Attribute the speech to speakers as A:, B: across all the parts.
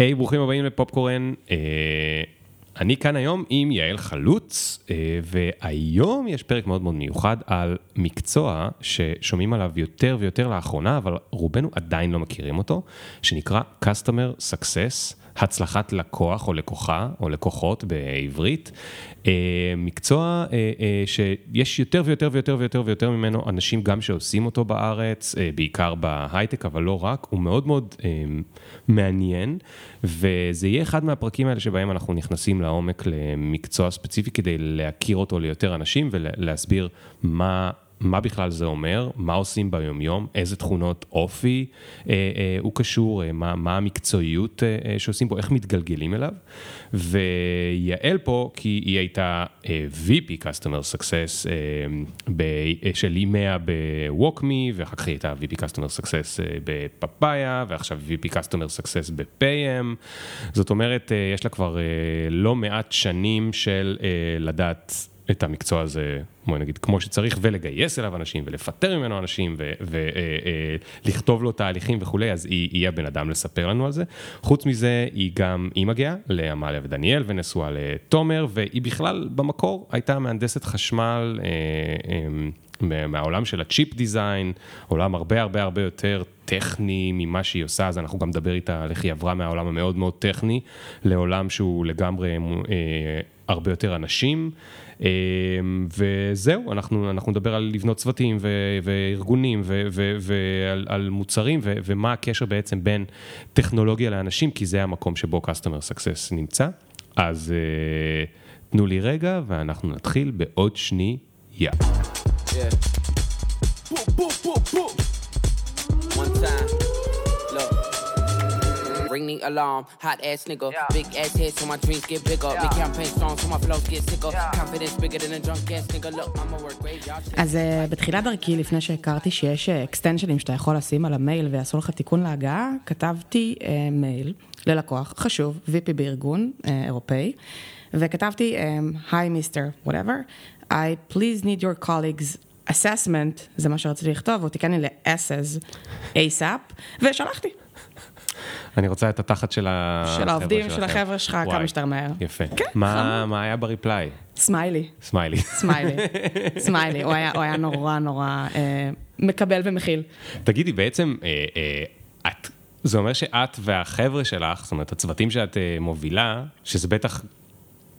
A: היי, ברוכים הבאים לפופקורן. אה, אני כאן היום עם יעל חלוץ, אה, והיום יש פרק מאוד מאוד מיוחד על מקצוע ששומעים עליו יותר ויותר לאחרונה, אבל רובנו עדיין לא מכירים אותו, שנקרא Customer Success. הצלחת לקוח או לקוחה או לקוחות בעברית, אה, מקצוע אה, אה, שיש יותר ויותר ויותר ויותר ויותר ממנו אנשים גם שעושים אותו בארץ, בעיקר בהייטק, אבל לא רק, הוא מאוד מאוד מעניין, וזה יהיה אחד מהפרקים האלה שבהם אנחנו נכנסים לעומק למקצוע ספציפי כדי להכיר אותו ליותר אנשים ולהסביר מה... מה בכלל זה אומר, מה עושים ביומיום, איזה תכונות אופי אה, אה, הוא קשור, אה, מה, מה המקצועיות אה, אה, שעושים בו, איך מתגלגלים אליו. ויעל פה, כי היא הייתה אה, VP Customer Success אה, ב, אה, של E100 ב-WalkMe, ואחר כך היא הייתה VP Customer Success אה, בפאפאיה, ועכשיו VP Customer Success ב-PM. זאת אומרת, אה, יש לה כבר אה, לא מעט שנים של אה, לדעת את המקצוע הזה, בוא נגיד, כמו שצריך, ולגייס אליו אנשים, ולפטר ממנו אנשים, ולכתוב אה, אה, לו תהליכים וכולי, אז היא, היא הבן אדם לספר לנו על זה. חוץ מזה, היא גם אימא גאה לעמליה ודניאל, ונשואה לתומר, והיא בכלל, במקור, הייתה מהנדסת חשמל. אה, אה, מהעולם של הצ'יפ דיזיין, עולם הרבה הרבה הרבה יותר טכני ממה שהיא עושה, אז אנחנו גם נדבר איתה על איך היא עברה מהעולם המאוד מאוד טכני לעולם שהוא לגמרי אה, הרבה יותר אנשים. אמ, וזהו, אנחנו, אנחנו נדבר על לבנות צוותים ו, וארגונים ו, ו, ועל מוצרים ו, ומה הקשר בעצם בין טכנולוגיה לאנשים, כי זה המקום שבו Customer Success נמצא. אז uh, תנו לי רגע ואנחנו נתחיל בעוד שנייה. Yeah. Ring the alarm. Hot ass nigga, yeah. big ass head, so my dreams get bigger. Yeah. Make campaign strong, so my flows get sicker. Yeah. Confidence bigger than a drunk ass nigga. Look, I'ma work graveyard. אז uh, בתחילת דרכי, לפני שהכרתי שיש אקסטנשנים שאתה יכול לשים על המייל ויעשו לך תיקון להגעה, כתבתי uh, מייל ללקוח חשוב, VP בארגון uh, אירופאי, וכתבתי, היי מיסטר, whatever, I please need your colleagues assessment, זה מה שרציתי לכתוב, הוא תיקן לי ל-S's, ASAP, ושלחתי. אני רוצה את התחת של החבר'ה
B: של העובדים, של החבר'ה שלך, כמה שיותר מהר.
A: יפה. כן, מה, מה היה ב reply?
B: סמיילי.
A: סמיילי.
B: סמיילי. סמיילי, הוא היה, הוא היה נורא נורא אה, מקבל ומכיל.
A: תגידי, בעצם, אה, אה, את, זה אומר שאת והחבר'ה שלך, זאת אומרת, הצוותים שאת מובילה, שזה בטח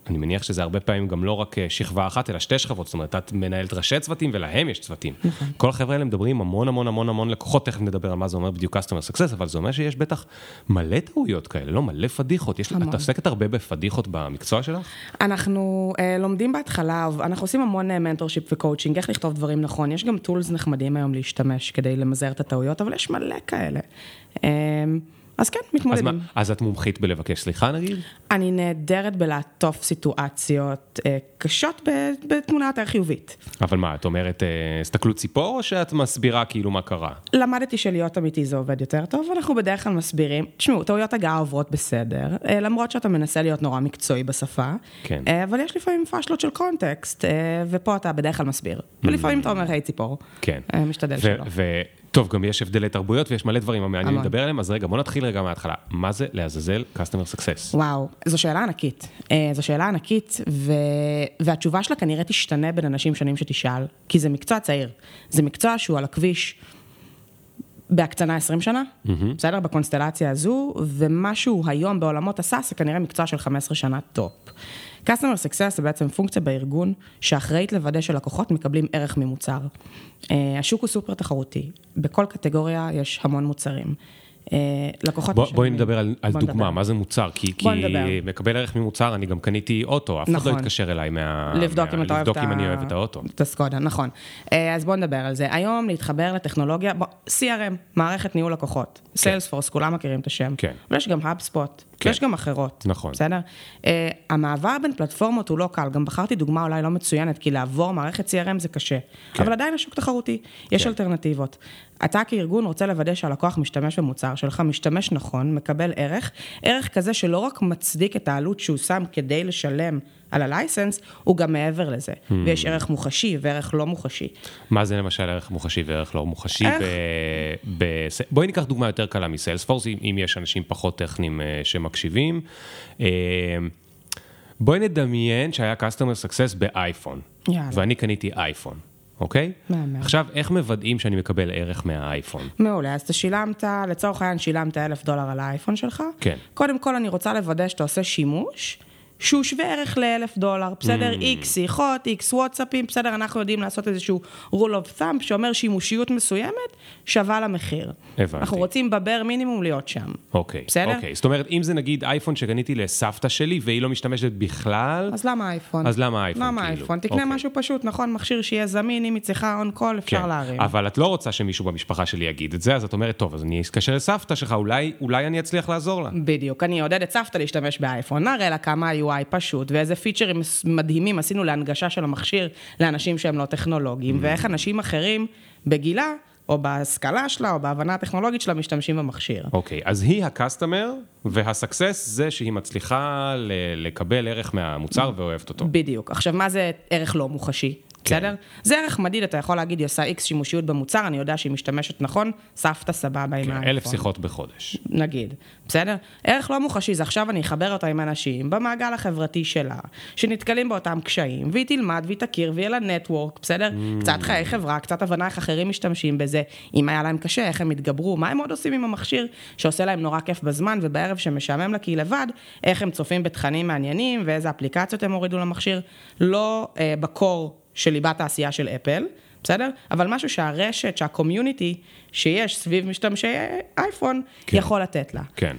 A: אני מניח שזה הרבה פעמים גם לא רק אה, שכבה אחת, אלא שתי שכבות, זאת אומרת, את מנהלת ראשי צוותים ולהם יש צוותים. נכון. כל החבר'ה האלה מדברים המון המון המון המון לקוחות, תכף נדבר על מה זה אומר בדיוק customer success, אבל זה אומר שיש בטח מלא טעויות כאלה, לא מלא פדיחות. יש, את עוסקת הרבה בפדיחות במקצוע שלך?
B: אנחנו uh, לומדים בהתחלה, אנחנו עושים המון mentorship אה, וקואוצ'ינג, איך לכתוב דברים נכון. יש גם tools נחמדים היום להשתמש כדי למזער את הטעויות, אבל יש מלא כאלה. אה, אז כן, מתמודדים. אז, מה,
A: אז את מומחית בלבקש סליחה נגיד?
B: אני נהדרת בלעטוף סיטואציות אה, קשות בתמונה יותר חיובית.
A: אבל מה, את אומרת, אה, הסתכלות ציפור, או שאת מסבירה כאילו מה קרה?
B: למדתי שלהיות אמיתי זה עובד יותר טוב, אנחנו בדרך כלל מסבירים, תשמעו, טעויות הגעה עוברות בסדר, אה, למרות שאתה מנסה להיות נורא מקצועי בשפה, כן. אה, אבל יש לפעמים פאשלות של קונטקסט, אה, ופה אתה בדרך כלל מסביר. Mm. ולפעמים אתה אומר, היי ציפור.
A: כן.
B: אה, משתדל שלא.
A: טוב, גם יש הבדלי תרבויות ויש מלא דברים המעניינים לדבר עליהם, אז רגע, בוא נתחיל רגע מההתחלה. מה זה לעזאזל Customer Success?
B: וואו, זו שאלה ענקית. אה, זו שאלה ענקית, ו... והתשובה שלה כנראה תשתנה בין אנשים שונים שתשאל, כי זה מקצוע צעיר. זה מקצוע שהוא על הכביש בהקצנה 20 שנה, mm-hmm. בסדר? בקונסטלציה הזו, ומשהו היום בעולמות ה SaaS זה כנראה מקצוע של 15 שנה top. Customer Success זה בעצם פונקציה בארגון שאחראית לוודא שלקוחות מקבלים ערך ממוצר. אה, השוק הוא סופר תחרותי, בכל קטגוריה יש המון מוצרים.
A: אה, לקוחות... בוא, בואי נדבר על, על דוגמה, נדבר. מה זה מוצר? כי, כי מקבל ערך ממוצר, אני גם קניתי אוטו, אף אחד לא נכון. לא התקשר אליי מה...
B: לבדוק מה, אם אתה אוהב את ה...
A: לבדוק אם אני אוהב את האוטו.
B: את הסקודה, נכון. אה, אז בואו נדבר על זה. היום להתחבר לטכנולוגיה, בוא, CRM, מערכת ניהול לקוחות. סיילספורס, כן. כולם מכירים את השם. כן. ויש גם HubSpot. כן. יש גם אחרות.
A: נכון.
B: בסדר? Uh, המעבר בין פלטפורמות הוא לא קל, גם בחרתי דוגמה אולי לא מצוינת, כי לעבור מערכת CRM זה קשה. כן. אבל עדיין השוק תחרותי, יש כן. אלטרנטיבות. אתה כארגון רוצה לוודא שהלקוח משתמש במוצר שלך, משתמש נכון, מקבל ערך, ערך כזה שלא רק מצדיק את העלות שהוא שם כדי לשלם על הלייסנס, הוא גם מעבר לזה.
A: Hmm.
B: ויש ערך מוחשי וערך לא מוחשי.
A: מה זה למשל ערך מוחשי וערך לא מוחשי?
B: ערך-
A: ב... ב... בואי ניקח דוגמה יותר קלה מסיילספורס, אם, אם יש אנשים פחות טכניים אה, שמקשיבים. אה, בואי נדמיין שהיה customer success באייפון,
B: יאללה.
A: ואני קניתי אייפון, אוקיי?
B: מהמם.
A: עכשיו, איך מוודאים שאני מקבל ערך מהאייפון?
B: מעולה, אז אתה שילמת, לצורך העניין שילמת אלף דולר על האייפון שלך.
A: כן.
B: קודם כל אני רוצה לוודא שאתה עושה שימוש. שהוא שווה ערך לאלף דולר, בסדר?
A: Mm.
B: איקס שיחות, איקס וואטסאפים, בסדר? אנחנו יודעים לעשות איזשהו rule of thumb שאומר שימושיות מסוימת שווה למחיר.
A: הבנתי.
B: אנחנו רוצים בבר מינימום להיות שם.
A: אוקיי,
B: בסדר?
A: אוקיי. זאת אומרת, אם זה נגיד אייפון שקניתי לסבתא שלי והיא לא משתמשת בכלל,
B: אז למה אייפון?
A: אז למה אייפון,
B: למה
A: כאילו?
B: אייפון? תקנה
A: אוקיי.
B: משהו פשוט, נכון? מכשיר שיהיה זמין, אם היא צריכה און קול, אפשר
A: כן,
B: להרים.
A: אבל את לא רוצה שמישהו במשפחה שלי יגיד את זה, אז את אומרת, טוב, אז אני אתקשר לסבתא שלך, אולי, אולי אני אצליח לעזור לה.
B: בדיוק, אני אעודד את סבתא להשתמש באייפון, נראה לה כמה ה-UI פשוט, ואיזה פיצ'רים מדהימים עשינו להנגשה של המכשיר לאנשים שהם לא טכנולוגיים, ואיך אנשים אחרים בגילה, או בהשכלה שלה, או בהבנה הטכנולוגית שלה, משתמשים במכשיר.
A: אוקיי, אז היא הקסטומר, והסקסס זה שהיא מצליחה ל- לקבל ערך מהמוצר ואוהבת אותו.
B: בדיוק. עכשיו, מה זה ערך לא מוחשי?
A: כן.
B: בסדר? זה ערך מדיד, אתה יכול להגיד, היא עושה איקס שימושיות במוצר, אני יודע שהיא משתמשת נכון, סבתא סבבה עם
A: כן,
B: האייפון.
A: אלף שיחות בחודש.
B: נגיד, בסדר? ערך לא מוחשי זה עכשיו אני אחבר אותה עם אנשים במעגל החברתי שלה, שנתקלים באותם קשיים, והיא תלמד והיא תכיר ויהיה לה נטוורק, בסדר?
A: Mm.
B: קצת חיי חברה, קצת הבנה איך אחרים משתמשים בזה, אם היה להם קשה, איך הם התגברו, מה הם עוד עושים עם המכשיר שעושה להם נורא כיף בזמן, ובערב שמשעמם לה כי היא לבד, איך הם צופים בתכנים מעניינים ואיזה אפליקציות הם הורידו למכשיר, לא אה, בקור של ליבת העשייה של אפל. בסדר? אבל משהו שהרשת, שהקומיוניטי שיש סביב משתמשי אייפון,
A: כן.
B: יכול לתת לה.
A: כן.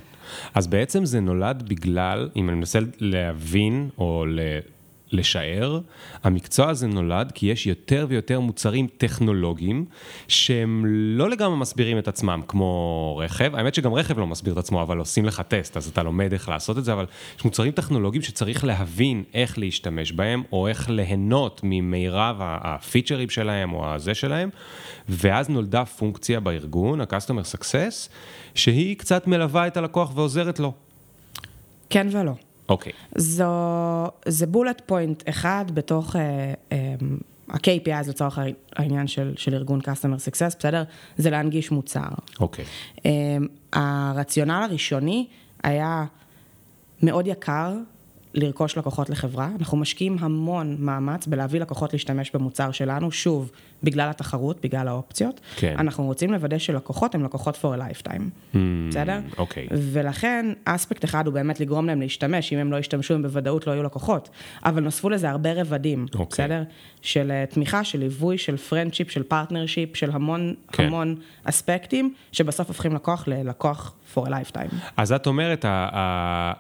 A: אז בעצם זה נולד בגלל, אם אני מנסה להבין או ל... לשער, המקצוע הזה נולד כי יש יותר ויותר מוצרים טכנולוגיים שהם לא לגמרי מסבירים את עצמם כמו רכב, האמת שגם רכב לא מסביר את עצמו, אבל עושים לך טסט, אז אתה לומד איך לעשות את זה, אבל יש מוצרים טכנולוגיים שצריך להבין איך להשתמש בהם, או איך ליהנות ממירב הפיצ'רים שלהם או הזה שלהם, ואז נולדה פונקציה בארגון, ה-Customer Success, שהיא קצת מלווה את הלקוח ועוזרת לו.
B: כן ולא.
A: אוקיי,
B: זו, זה בולט פוינט אחד בתוך אה, אה, ה-KPI, לצורך העניין של, של ארגון Customer Success, בסדר? זה להנגיש מוצר.
A: אוקיי.
B: אה, הרציונל הראשוני היה מאוד יקר לרכוש לקוחות לחברה. אנחנו משקיעים המון מאמץ בלהביא לקוחות להשתמש במוצר שלנו, שוב, בגלל התחרות, בגלל האופציות.
A: כן.
B: אנחנו רוצים לוודא שלקוחות הם לקוחות for a lifetime, בסדר?
A: אוקיי.
B: ולכן, אספקט אחד הוא באמת לגרום להם להשתמש, אם הם לא ישתמשו, הם בוודאות לא יהיו לקוחות. אבל נוספו לזה הרבה רבדים,
A: אוקיי.
B: בסדר? של אה, תמיכה, של ליווי, של friendship, של partnership, של המון
A: כן.
B: המון אספקטים, שבסוף הופכים לקוח ללקוח for a lifetime.
A: אז את אומרת, ה-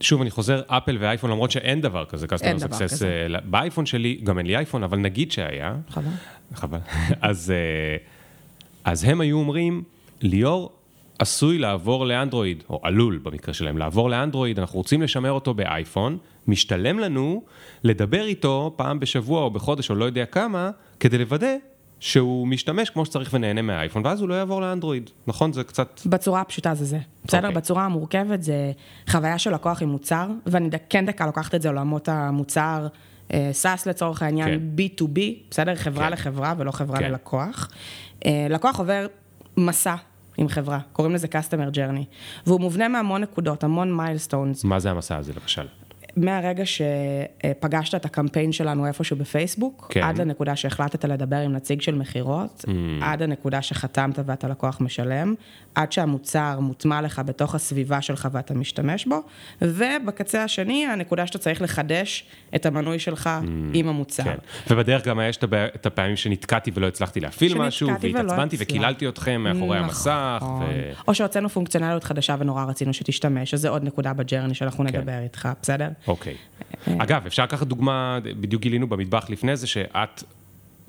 A: שוב, אני חוזר, אפל ואייפון, למרות שאין דבר כזה, success,
B: כזה.
A: אה, באייפון שלי, גם אין לי אייפון, אבל נגיד שהיה,
B: חבל.
A: חבל, אז, אה, אז הם היו אומרים, ליאור עשוי לעבור לאנדרואיד, או עלול במקרה שלהם, לעבור לאנדרואיד, אנחנו רוצים לשמר אותו באייפון, משתלם לנו לדבר איתו פעם בשבוע או בחודש או לא יודע כמה, כדי לוודא שהוא משתמש כמו שצריך ונהנה מהאייפון, ואז הוא לא יעבור לאנדרואיד, נכון? זה קצת...
B: בצורה הפשוטה זה זה. בסדר?
A: אוקיי.
B: בצורה המורכבת זה חוויה של לקוח עם מוצר, ואני כן דקה לוקחת את זה לעולמות המוצר, אה, SaaS לצורך העניין, B2B, בסדר? חברה
A: כן.
B: לחברה ולא חברה
A: כן.
B: ללקוח. אה, לקוח עובר מסע עם חברה, קוראים לזה Customer Journey, והוא מובנה מהמון נקודות, המון milestones.
A: מה זה המסע הזה למשל?
B: מהרגע שפגשת את הקמפיין שלנו איפשהו בפייסבוק,
A: כן.
B: עד לנקודה שהחלטת לדבר עם נציג של מכירות,
A: Mm.
B: עד הנקודה שחתמת ואתה לקוח משלם, עד שהמוצר מוטמע לך בתוך הסביבה שלך ואתה משתמש בו, ובקצה השני, הנקודה שאתה צריך לחדש את המנוי שלך עם המוצר.
A: כן. ובדרך גם יש את הפעמים שנתקעתי ולא הצלחתי להפעיל משהו, והתעצבנתי. וקיללתי אתכם מאחורי המסך.
B: נכון.
A: ו...
B: או שהוצאנו פונקציונליות חדשה ונורא רצינו שתשתמש, אז זה עוד נקודה בג'רני שאנחנו
A: כן.
B: נדבר איתך, בסדר?
A: אוקיי. אגב, אפשר לקחת דוגמה, בדיוק גילינו במטבח לפני זה, שאת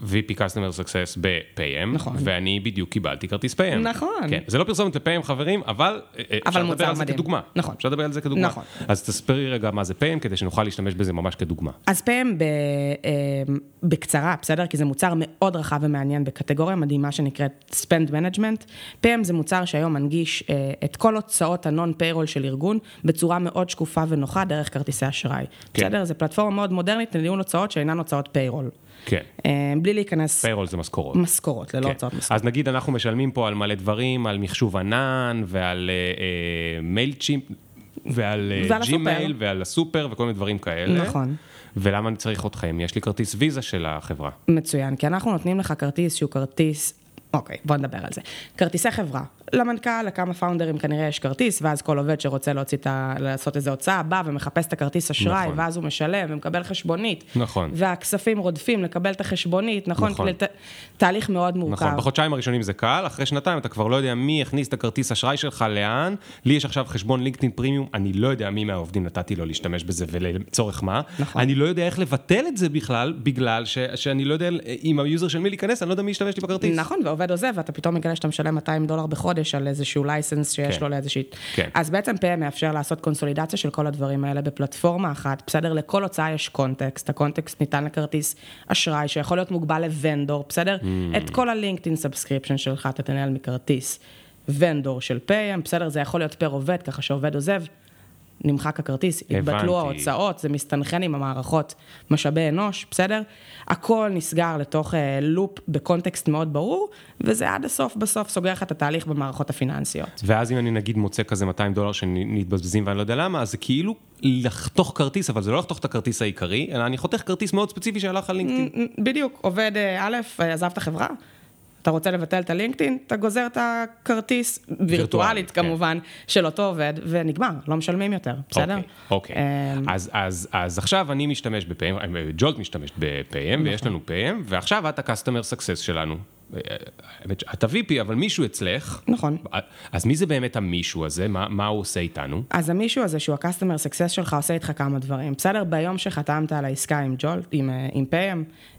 A: VP Customer Success ב-PM,
B: נכון.
A: ואני בדיוק קיבלתי כרטיס PM.
B: נכון.
A: כן, זה לא פרסומת ל-PM חברים, אבל אה, אה, אפשר לדבר על זה
B: מדהים.
A: כדוגמה.
B: נכון.
A: אפשר לדבר על זה כדוגמה.
B: נכון.
A: אז תספרי רגע מה זה PM, כדי שנוכל להשתמש בזה ממש כדוגמה.
B: אז PM ב, אה, בקצרה, בסדר? כי זה מוצר מאוד רחב ומעניין בקטגוריה מדהימה שנקראת Spend Management. PM זה מוצר שהיום מנגיש את כל הוצאות ה-non-payroll של ארגון בצורה מאוד שקופה ונוחה דרך כרטיסי אשראי.
A: כן.
B: בסדר? זו פלטפורמה מאוד מודרנית לניהול הוצאות שאינן הוצאות payroll.
A: כן.
B: אה, בלי להיכנס
A: פיירול זה משכורות.
B: משכורות, ללא
A: כן.
B: הוצאות משכורות.
A: אז נגיד אנחנו משלמים פה על מלא דברים, על מחשוב ענן ועל מייל צ'ימפ ועל אה,
B: ועל הסופר.
A: ג'ימייל ועל הסופר וכל מיני דברים כאלה.
B: נכון.
A: ולמה אני צריך אתכם? יש לי כרטיס ויזה של החברה.
B: מצוין, כי אנחנו נותנים לך כרטיס שהוא כרטיס, אוקיי, בוא נדבר על זה. כרטיסי חברה. למנכ"ל, לכמה פאונדרים כנראה יש כרטיס, ואז כל עובד שרוצה להוציא את ה... לעשות איזו הוצאה, בא ומחפש את הכרטיס אשראי,
A: נכון.
B: ואז הוא משלם ומקבל חשבונית.
A: נכון.
B: והכספים רודפים לקבל את החשבונית, נכון?
A: נכון.
B: ת... תהליך מאוד מורכב.
A: נכון, בחודשיים הראשונים זה קל, אחרי שנתיים אתה כבר לא יודע מי הכניס את הכרטיס אשראי שלך לאן. לי יש עכשיו חשבון לינקדאין פרימיום, אני לא יודע מי מהעובדים נתתי לו להשתמש בזה ולצורך מה.
B: נכון.
A: אני לא יודע איך לבטל את זה בכלל, בגלל ש, שאני לא יודע אם ה user של מי להיכנס, אני לא יודע מי ישתמש לי בכרטיס.
B: נכון, ועובד עוזב, ואתה פתאום מגלה שאתה משלם 200 דולר בחודש על איזשהו license שיש
A: כן.
B: לו לאיזושהי...
A: כן.
B: אז בעצם PM מאפשר לעשות קונסולידציה של כל הדברים האלה בפלטפורמה אחת, בסדר? לכל הוצאה יש קונטקסט, הקונטקסט ניתן לכרטיס אשראי, שיכול להיות מוגבל ל vendor, בסדר?
A: Mm.
B: את כל הלינקדאין subscription שלך אתה תנהל מכרטיס ונדור של PM, בסדר? זה יכול להיות פר עובד, ככה שעובד עוזב. נמחק הכרטיס,
A: הבנתי.
B: התבטלו ההוצאות, זה מסתנכרן עם המערכות משאבי אנוש, בסדר? הכל נסגר לתוך אה, לופ בקונטקסט מאוד ברור, וזה עד הסוף בסוף סוגר לך את התהליך במערכות הפיננסיות.
A: ואז אם אני נגיד מוצא כזה 200 דולר שמתבזבזים ואני לא יודע למה, אז זה כאילו לחתוך כרטיס, אבל זה לא לחתוך את הכרטיס העיקרי, אלא אני חותך כרטיס מאוד ספציפי שהלך על לינקדאין.
B: בדיוק, עובד אה, א', עזב את החברה, אתה רוצה לבטל את הלינקדאין, אתה גוזר את הכרטיס, וירטואלית
A: כן.
B: כמובן, של אותו עובד, ונגמר, לא משלמים יותר, בסדר?
A: אוקיי,
B: אמ,
A: אז, אז, אז עכשיו אני משתמש ב-PM, ג'ולט משתמש ב-PM, ויש. לנו PM, ועכשיו את ה-customer success שלנו. האמת שאתה VP, אבל מישהו אצלך.
B: נכון.
A: אז מי זה באמת המישהו הזה? מה, מה הוא עושה איתנו?
B: אז המישהו הזה שהוא ה-customer success שלך עושה איתך כמה דברים. בסדר, ביום שחתמת על העסקה עם ג'ולט, עם, אה, עם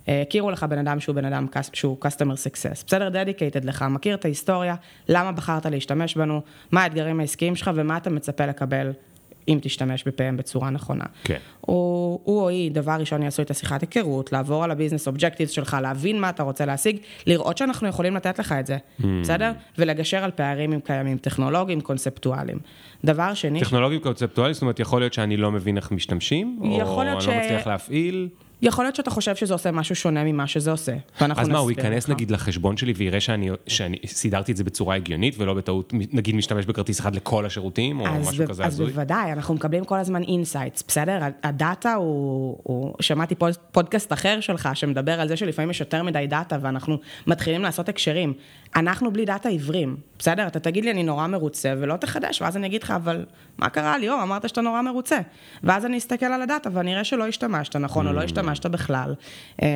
B: אה, הכירו לך בן אדם שהוא בן אדם שהוא customer success. בסדר, dedicated לך, מכיר את ההיסטוריה, למה בחרת להשתמש בנו, מה האתגרים העסקיים שלך ומה אתה מצפה לקבל. אם תשתמש ב-PM בצורה נכונה.
A: כן.
B: הוא, הוא או היא, דבר ראשון יעשו את השיחת היכרות, לעבור על ה business objectives שלך, להבין מה אתה רוצה להשיג, לראות שאנחנו יכולים לתת לך את זה,
A: Hmm.
B: בסדר? ולגשר על פערים עם קיימים, טכנולוגיים, קונספטואליים. דבר שני,
A: טכנולוגים קונספטואליים, זאת אומרת, יכול להיות שאני לא מבין איך משתמשים, או אני לא
B: ש-
A: מצליח להפעיל.
B: יכול להיות שאתה חושב שזה עושה משהו שונה ממה שזה עושה. ואנחנו
A: אז מה, הוא ייכנס
B: לך.
A: נגיד לחשבון שלי ויראה שאני, שאני סידרתי את זה בצורה הגיונית, ולא בטעות, נגיד משתמש בכרטיס אחד לכל השירותים, או
B: אז,
A: משהו
B: ב-
A: כזה
B: אז
A: הזוי?
B: בוודאי, אנחנו מקבלים כל הזמן insights, בסדר? ה data הוא, הוא... שמעתי פוד, פודקאסט אחר שלך שמדבר על זה שלפעמים יש יותר מדי data ואנחנו מתחילים לעשות הקשרים. אנחנו בלי data עיוורים, בסדר? אתה תגיד לי אני נורא מרוצה ולא תחדש, ואז אני אגיד לך, אבל מה קרה ליאור? אמרת שאתה נורא מרוצה. ואז אני אסתכל על הדאטה ואני אראה שלא השתמשת, נכון, או לא השתמשת בכלל. אמ,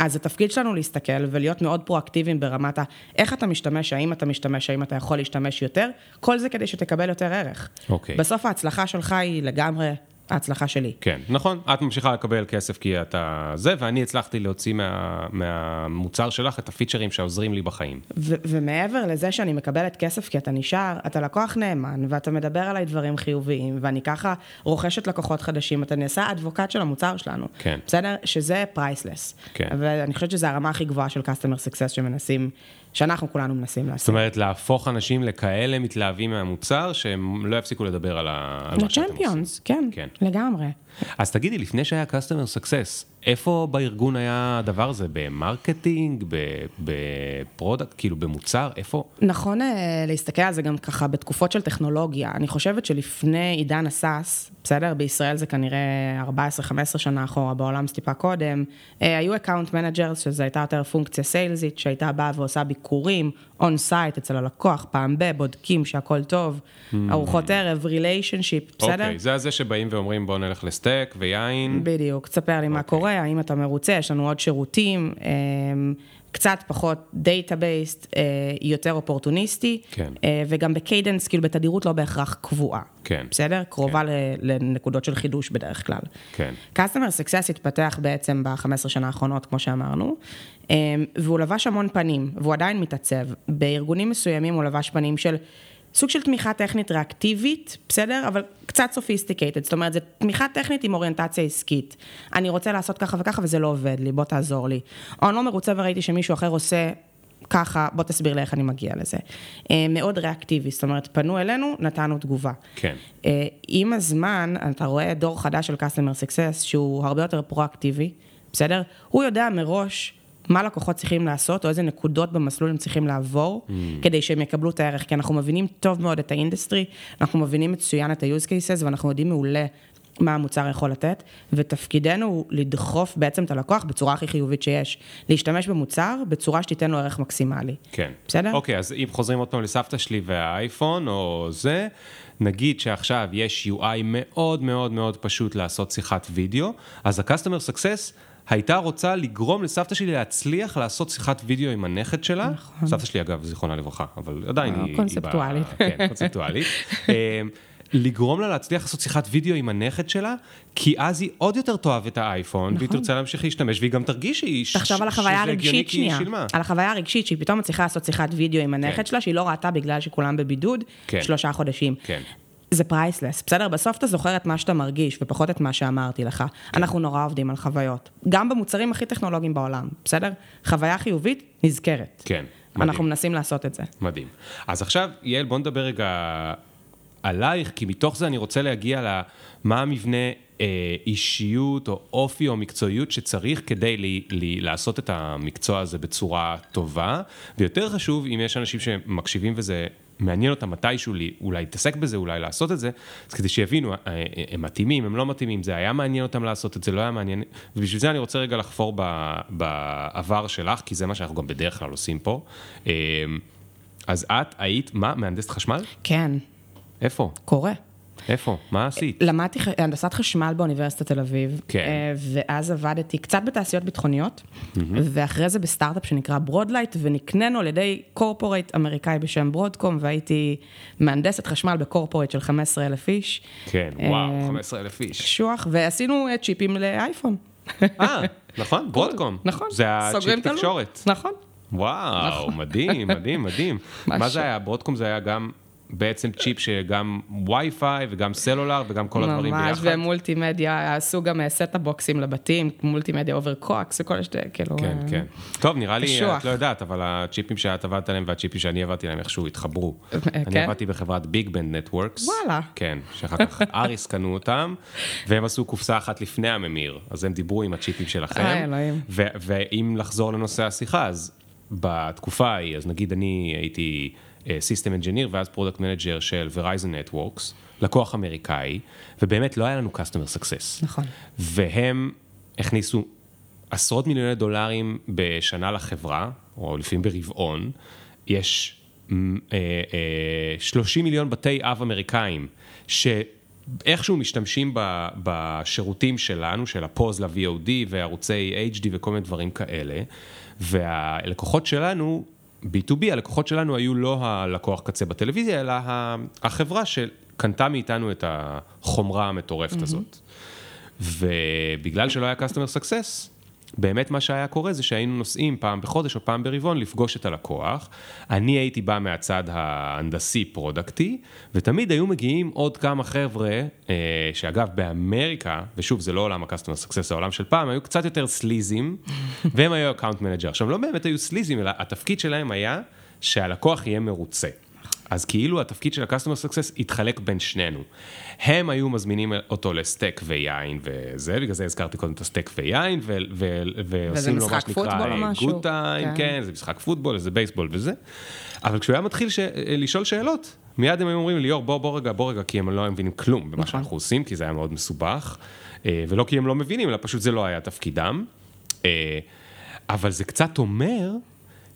B: אז התפקיד שלנו להסתכל ולהיות מאוד פרואקטיביים ברמת ה... איך אתה משתמש, האם אתה משתמש, האם אתה יכול להשתמש יותר, כל זה כדי שתקבל יותר ערך.
A: אוקיי.
B: בסוף ההצלחה שלך היא לגמרי ההצלחה שלי.
A: כן, נכון, את ממשיכה לקבל כסף כי אתה זה, ואני הצלחתי להוציא מה, מהמוצר שלך את הפיצ'רים שעוזרים לי בחיים.
B: ו- ומעבר לזה שאני מקבלת כסף כי אתה נשאר, אתה לקוח נאמן, ואתה מדבר עליי דברים חיוביים, ואני ככה רוכשת לקוחות חדשים, אתה נעשה advocate של המוצר שלנו.
A: כן.
B: בסדר? שזה priceless.
A: כן.
B: ואני חושבת שזו הרמה הכי גבוהה של customer success שמנסים, שאנחנו כולנו מנסים
A: זאת
B: לעשות.
A: אומרת, להפוך אנשים לכאלה מתלהבים מהמוצר, שהם לא יפסיקו לדבר על, ה... על מה שאתם עושים.
B: ל champions, כן,
A: כן.
B: לגמרי.
A: אז תגידי, לפני שהיה customer success, איפה בארגון היה הדבר הזה? ב marketing? ב product? כאילו במוצר? איפה?
B: נכון אה, להסתכל על זה גם ככה בתקופות של טכנולוגיה. אני חושבת שלפני עידן ה SaaS, בסדר? בישראל זה כנראה 14-15 שנה אחורה, בעולם זה טיפה קודם. אה, היו account managers, שזו הייתה יותר פונקציה סיילזית, שהייתה באה ועושה ביקורים on site אצל הלקוח, פעם ב, בודקים שהכל טוב, ארוחות ערב, relationship, בסדר?
A: אוקיי, זה הזה שבאים ואומרים בואו נלך לסטייק ויין.
B: בדיוק, תספר לי מה
A: אוקיי.
B: קורה, האם אתה מרוצה, יש לנו עוד שירותים. קצת פחות data-based, יותר אופורטוניסטי,
A: כן.
B: אה, וגם ב cadence, כאילו בתדירות לא בהכרח קבועה.
A: כן.
B: בסדר? קרובה ל- לנקודות של חידוש בדרך כלל.
A: כן.
B: Customer Success התפתח בעצם ב-15 שנה האחרונות, כמו שאמרנו, אה, והוא לבש המון פנים, והוא עדיין מתעצב. בארגונים מסוימים הוא לבש פנים של סוג של תמיכה טכנית ריאקטיבית, בסדר? אבל קצת sophisticated, זאת אומרת, זו תמיכה טכנית עם אוריינטציה עסקית. אני רוצה לעשות ככה וככה וזה לא עובד לי, בוא תעזור לי. או אני לא מרוצה וראיתי שמישהו אחר עושה ככה, בוא תסביר לי איך אני מגיע לזה. אה, מאוד reactive, זאת אומרת, פנו אלינו, נתנו תגובה.
A: כן.
B: אה, עם הזמן, אתה רואה דור חדש של Customer Success, שהוא הרבה יותר proactive, בסדר? הוא יודע מראש מה לקוחות צריכים לעשות, או איזה נקודות במסלול הם צריכים לעבור, mm. כדי שהם יקבלו את הערך, כי אנחנו מבינים טוב מאוד את ה industry, אנחנו מבינים מצוין את ה-use cases, ואנחנו יודעים מעולה מה המוצר יכול לתת, ותפקידנו הוא לדחוף בעצם את הלקוח בצורה הכי חיובית שיש. להשתמש במוצר בצורה שתיתן לו ערך מקסימלי.
A: כן.
B: בסדר?
A: אוקיי, אז אם חוזרים עוד פעם לסבתא שלי והאייפון או זה, נגיד שעכשיו יש UI מאוד מאוד מאוד פשוט לעשות שיחת וידאו, אז ה-Customer Success הייתה רוצה לגרום לסבתא שלי להצליח לעשות שיחת וידאו עם הנכד שלה.
B: נכון.
A: סבתא שלי אגב, זיכרונה לברכה, אבל עדיין
B: אה,
A: היא...
B: קונספטואלית.
A: כן, קונספטואלית. אה, לגרום לה להצליח לעשות שיחת וידאו עם הנכד שלה, כי אז היא עוד יותר תאהב את האייפון, והיא
B: נכון.
A: תרצה להמשיך להשתמש, והיא גם תרגיש שהיא...
B: תחשוב על החוויה הרגשית שנייה. על החוויה הרגשית שהיא פתאום מצליחה לעשות שיחת וידאו עם
A: כן.
B: הנכד שלה, שהיא לא ראתה בגלל שכולם בבידוד,
A: כן.
B: שלושה חודשים.
A: כן.
B: זה priceless, בסדר? בסוף אתה זוכר את מה שאתה מרגיש, ופחות את מה שאמרתי לך. אנחנו נורא עובדים על חוויות. גם במוצרים הכי טכנולוגיים בעולם, בסדר? חוויה חיובית נזכרת.
A: כן, מדהים.
B: אנחנו מנסים לעשות את זה.
A: מדהים. אז עכשיו, יעל, בוא נדבר רגע עלייך, כי מתוך זה אני רוצה להגיע למה המבנה אה, אישיות או אופי או מקצועיות שצריך כדי לי, לי, לעשות את המקצוע הזה בצורה טובה, ויותר חשוב, אם יש אנשים שמקשיבים וזה מעניין אותם מתישהו לי, אולי להתעסק בזה, אולי לעשות את זה, אז כדי שיבינו, אה, אה, הם מתאימים, הם לא מתאימים, זה היה מעניין אותם לעשות את זה, לא היה מעניין, ובשביל זה אני רוצה רגע לחפור בעבר שלך, כי זה מה שאנחנו גם בדרך כלל עושים פה. אה, אז את היית, מה, מהנדסת חשמל?
B: כן,
A: איפה?
B: קורה.
A: איפה? מה עשית?
B: למדתי הנדסת חשמל באוניברסיטת תל אביב,
A: כן.
B: אה, ואז עבדתי קצת בתעשיות ביטחוניות, ואחרי זה בסטארט-אפ שנקרא Broadlight, ונקנינו על ידי corporate אמריקאי בשם Broadcom, והייתי מהנדסת חשמל ב corporate של 15,000 איש.
A: כן,
B: אה,
A: וואו, 15 אלף איש.
B: קשוח, ועשינו אה, צ'יפים לאייפון.
A: אה, נכון, Broadcom.
B: נכון.
A: זה הצ'יפ. תקשורת.
B: נכון.
A: וואו, מדהים, מדהים, מדהים. מה. זה היה? Broadcom זה היה גם בעצם צ'יפ שגם וי-פיי וגם סלולר וגם כל הדברים
B: ממש,
A: ביחד.
B: ומולטימדיה, עשו גם set-top boxים לבתים, מולטימדיה over coax וכל השתי, כאילו...
A: כן,
B: אה,
A: כן. טוב, נראה לי,
B: קשוח.
A: את לא יודעת, אבל הצ'יפים שאת עבדת עליהם והצ'יפים שאני עבדתי עליהם איכשהו התחברו. אני
B: כן?
A: עבדתי בחברת BigBand Networks.
B: וואלה.
A: כן, שאחר כך Arris קנו אותם, והם עשו קופסה אחת לפני הממיר, אז הם דיברו עם הצ'יפים שלכם.
B: אה, אלוהים.
A: ואם לחזור לנושא השיחה, אז בתקופה ההיא, אז נגיד אני הייתי system engineer ואז product manager של Verizon Networks, לקוח אמריקאי, ובאמת לא היה לנו customer success.
B: נכון.
A: והם הכניסו עשרות מיליוני דולרים בשנה לחברה, או לפעמים ברבעון, יש מ, אה, אה, 30 מיליון בתי אב אמריקאים, שאיכשהו משתמשים ב, בשירותים שלנו, של הפוז ל-VOD וערוצי HD וכל מיני דברים כאלה, והלקוחות שלנו, B2B, הלקוחות שלנו היו לא הלקוח קצה בטלוויזיה, אלא החברה שקנתה מאיתנו את החומרה המטורפת הזאת. ובגלל שלא היה customer success, באמת מה שהיה קורה זה שהיינו נוסעים פעם בחודש או פעם ברבעון לפגוש את הלקוח. אני הייתי בא מהצד ההנדסי productי, ותמיד היו מגיעים עוד כמה חבר'ה, אה, שאגב באמריקה, ושוב זה לא עולם ה-customer success, העולם של פעם, היו קצת יותר salesים, והם היו account manager. עכשיו לא באמת היו salesים, אלא התפקיד שלהם היה שהלקוח יהיה מרוצה. אז כאילו התפקיד של ה-customer success התחלק בין שנינו. הם היו מזמינים אותו לסטייק ו wine וזה, בגלל זה הזכרתי קודם את הסטייק ו wine, ו- ו- ועושים לו מה שנקרא
B: משהו?
A: good time,
B: כן.
A: כן, זה משחק פוטבול, איזה בייסבול וזה. אבל כשהוא היה מתחיל ש- לשאול שאלות, מיד הם היו אומרים לי, ליאור, בוא, בוא רגע, בוא רגע, כי הם לא היו מבינים כלום במה שאנחנו עושים, כי זה היה מאוד מסובך, אה, ולא כי הם לא מבינים, אלא פשוט זה לא היה תפקידם. אה, אבל זה קצת אומר